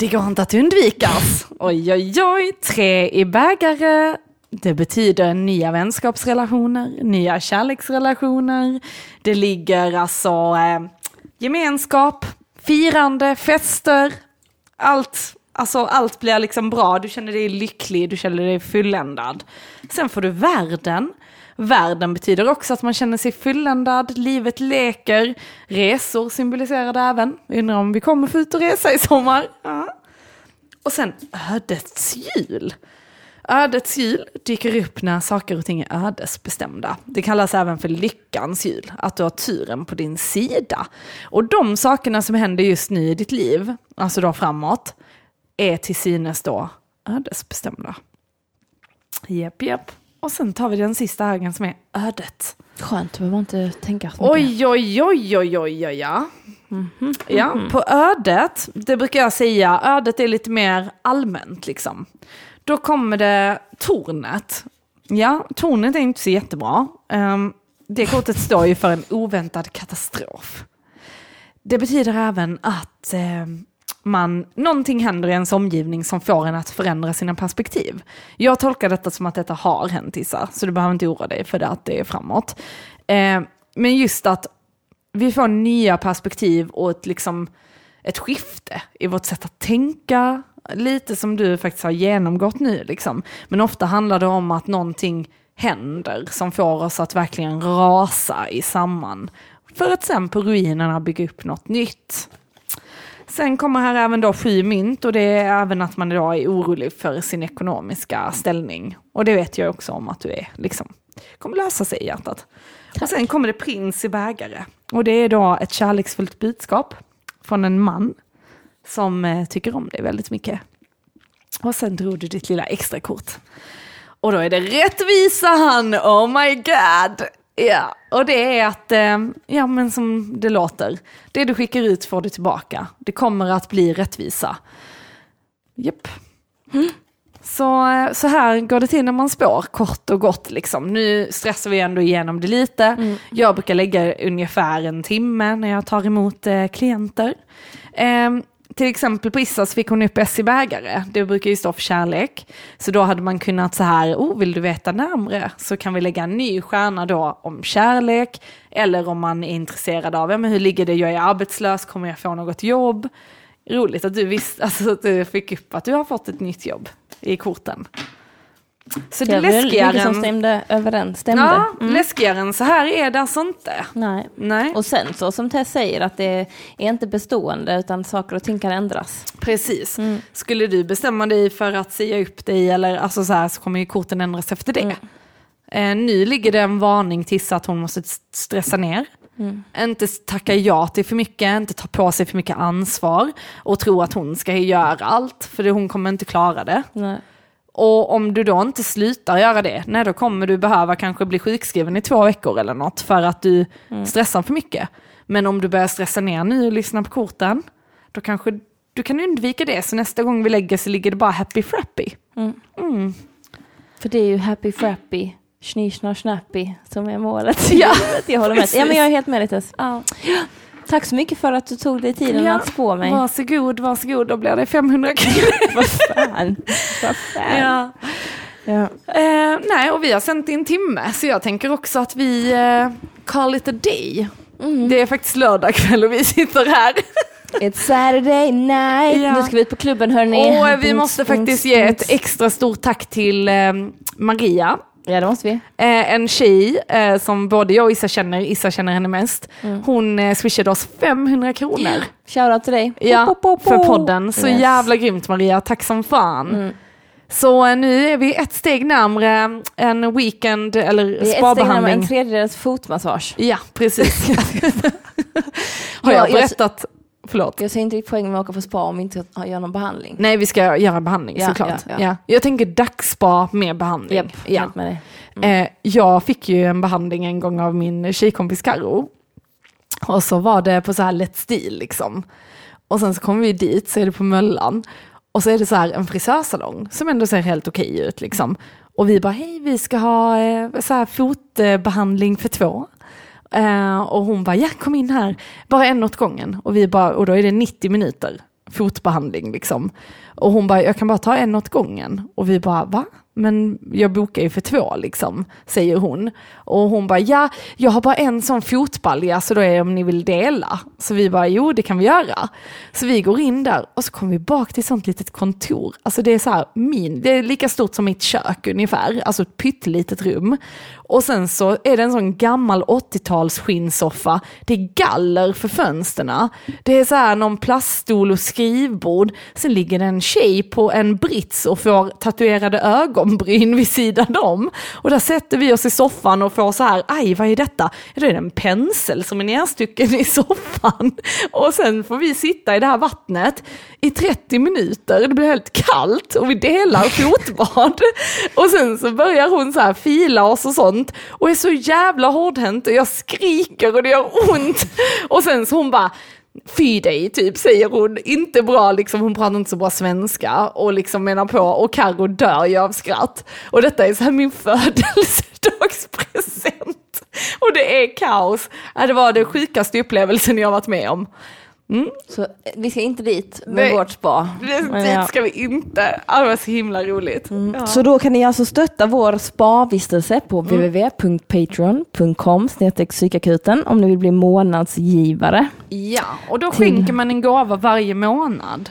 Det går inte att undvikas. Oj, oj, oj. Tre i bägare. Det betyder nya vänskapsrelationer, nya kärleksrelationer. Det ligger alltså eh, gemenskap, firande, fester. Allt, alltså allt blir liksom bra. Du känner dig lycklig, du känner dig fulländad. Sen får du världen. Världen betyder också att man känner sig fulländad, livet leker, resor symboliserar det även. Undrar om vi kommer få ut och resa i sommar. Ja. Och sen ödets jul. Ödets jul dyker upp när saker och ting är ödesbestämda. Det kallas även för lyckans jul. att du har turen på din sida. Och de sakerna som händer just nu i ditt liv, alltså då framåt, är till synes då ödesbestämda. Jep, jep. Och sen tar vi den sista högen som är ödet. Skönt, behöver man inte tänka så mycket. Oj, oj, oj, oj, oj, oj, ja. Ja, på ödet, det brukar jag säga, ödet är lite mer allmänt liksom. Då kommer det tornet. Ja, tornet är inte så jättebra. Um, det kortet står ju för en oväntad katastrof. Det betyder även att eh, man, någonting händer i ens omgivning som får en att förändra sina perspektiv. Jag tolkar detta som att detta har hänt Issa, så du behöver inte oroa dig för det att det är framåt. Eh, men just att vi får nya perspektiv och ett, liksom, ett skifte i vårt sätt att tänka, lite som du faktiskt har genomgått nu. Liksom. Men ofta handlar det om att någonting händer som får oss att verkligen rasa i samman. För att sen på ruinerna bygga upp något nytt. Sen kommer här även då sju mynt och det är även att man idag är orolig för sin ekonomiska ställning. Och det vet jag också om att du är, liksom, kommer lösa sig i hjärtat. Och sen kommer det prins i bägare. Och det är då ett kärleksfullt budskap från en man som eh, tycker om dig väldigt mycket. Och sen drog du ditt lilla extra kort. Och då är det rättvisa han, oh my god. Ja, och det är att, eh, ja men som det låter, det du skickar ut får du tillbaka. Det kommer att bli rättvisa. Japp. Så, eh, så här går det till när man spår, kort och gott. Liksom. Nu stressar vi ändå igenom det lite. Jag brukar lägga ungefär en timme när jag tar emot eh, klienter. Eh, till exempel på Issa så fick hon upp Essie bägare, Det brukar ju stå för kärlek. Så då hade man kunnat så här, oh, vill du veta närmre? Så kan vi lägga en ny stjärna då om kärlek. Eller om man är intresserad av, ja, men hur ligger det, jag är arbetslös, kommer jag få något jobb? Roligt att du visst, alltså att du fick upp att du har fått ett nytt jobb i korten. Så det är Det var läskigare mycket som än, stämde överens. Stämde. ja, Mm. läskigare än så här är det alltså inte. Nej. Nej, Och sen så som Tess säger att det är inte bestående utan saker och ting kan ändras. precis. Skulle du bestämma dig för att säga upp dig eller alltså så här så kommer ju korten ändras efter det. Eh, nu ligger det en varning till Issa att hon måste st- stressa ner. Inte tacka ja till för mycket, inte ta på sig för mycket ansvar och tro att hon ska göra allt, för hon kommer inte klara det. Nej. Och om du då inte slutar göra det, nej då kommer du behöva kanske bli sjukskriven i två veckor eller något för att du stressar för mycket. Men om du börjar stressa ner nu och lyssna på korten, då kanske du kan undvika det. Så nästa gång vi lägger så ligger det bara happy frappy. För det är ju happy frappy, schnischnar snappy som är målet. Ja, jag håller med. Ja, men jag är helt med dig Tess. Ja. Tack så mycket för att du tog dig tiden Ja, att spå mig. Varsågod, varsågod, då blir det 500 kronor. Vad fan. Vad fan. ja. Ja. Eh, nej, och vi har sänt i en timme, så jag tänker också att vi eh, call it a day. Det är faktiskt lördag kväll och vi sitter här. It's Saturday night. Ja. Nu ska vi ut på klubben hörni. Och vi måste faktiskt ge ett extra stort tack till eh, Maria. Ja det måste vi. Eh, en tjej eh, som både jag och Issa känner, Issa känner henne mest. Mm. Hon eh, swishade oss 500 kronor. Shoutout till dig. Ja, Pop, pop, pop, för podden. Så Yes. Mm. jävla grymt Maria, tack som fan. Så eh, nu är vi ett steg närmre en weekend eller Det är ett steg närmare spabehandling. en tredjedels fotmassage. Ja, precis. Har Ja, jag jag- berättat? Förlåt. Jag ser inte riktigt poängen med att åka på spa om vi inte gör någon behandling. Nej, vi ska göra behandling Ja, såklart. ja, Ja, ja. Jag tänker dagsspa med behandling. Japp, ja. med dig. Eh, jag fick ju en behandling en gång av min tjejkompis Karo. Och så var det på så här lätt stil liksom. Och sen så kommer vi dit, så är det på Möllan. Och så är det så här en frisörsalong som ändå ser helt okej ut liksom. Och vi bara, hej vi ska ha eh, så här fotbehandling för två. Eh, och hon bara, ja kom in här, bara en åt gången. Och, vi bara, och då är det 90 minuter fotbehandling liksom. Och hon bara, jag kan bara ta en åt gången. Och vi bara, va? Men jag bokar ju för två liksom, säger hon. Och hon bara, ja, jag har bara en sån fotbalja så då är det om ni vill dela. Så vi bara, jo det kan vi göra. Så vi går in där och så kommer vi bak till ett sånt litet kontor. Alltså det är så här min, det är lika stort som mitt kök ungefär, alltså ett pyttelitet rum. Och sen så är det en sån gammal 80-tals skinnsoffa. Det är galler för fönsterna. Det är så här någon plaststol och skrivbord. Sen ligger det en tjej på en brits och får tatuerade ögonbryn vid sidan om. Och där sätter vi oss i soffan och får så här, aj vad är detta? Ja, då är det en pensel som är nerstucken i soffan. Och sen får vi sitta i det här vattnet i 30 minuter. Det blir helt kallt och vi delar fotbad. Och sen så börjar hon så här fila oss och sånt och är så jävla hårdhänt och jag skriker och det gör ont. Och sen så hon bara, Fy dig, typ, säger hon. Inte bra, liksom, hon pratar inte så bra svenska och liksom menar på, och Carro dör ju av skratt. Och detta är så här min födelsedagspresent. Och det är kaos. Det var den sjukaste upplevelsen jag varit med om. Mm. Så vi ska inte dit med Nej, vårt spa. dit ja. ska vi inte. Det var så himla roligt. Mm. Ja. Så då kan ni alltså stötta vår spavistelse på mm. www.patreon.com psykakuten om ni vill bli månadsgivare. Ja, och då skänker man en gåva varje månad.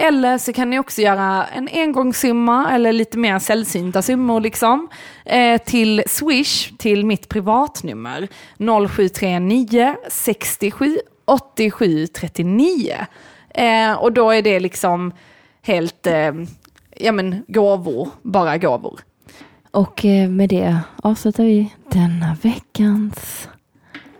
Eller så kan ni också göra en engångssumma eller lite mer sällsynta summor liksom. Eh, till Swish till mitt privatnummer 0739 67 8739. Eh, och då är det liksom helt, eh, ja men gåvor, bara gåvor. Och eh, med det avslutar vi denna veckans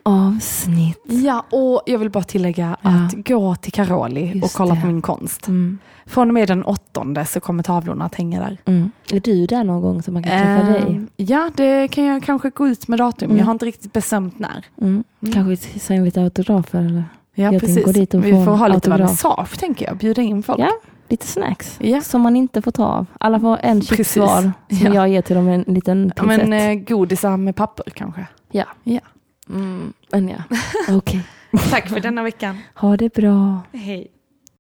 avsnitt. Ja, och jag vill bara tillägga ja. att gå till Caroli Just och kolla det. på min konst. Mm. Från och med den åttonde så kommer tavlorna att hänga där. Mm. Är du där någon gång så man kan träffa uh, dig? Ja, det kan jag kanske gå ut med datum. Mm. Jag har inte riktigt bestämt när. Mm. mm. Kanske signa lite autografer? Eller? Ja, jag precis. dit och Vi får ha lite vernissage, tänker jag. Bjuda in folk. Ja, lite snacks ja. som man inte får ta av. Alla får en chips var som ja. jag ger till dem en liten pincett. Ja, men eh, godisar med papper kanske. Ja. ja. Mm, men ja, okej. Okay. Tack för denna veckan. Ha det bra. Hej.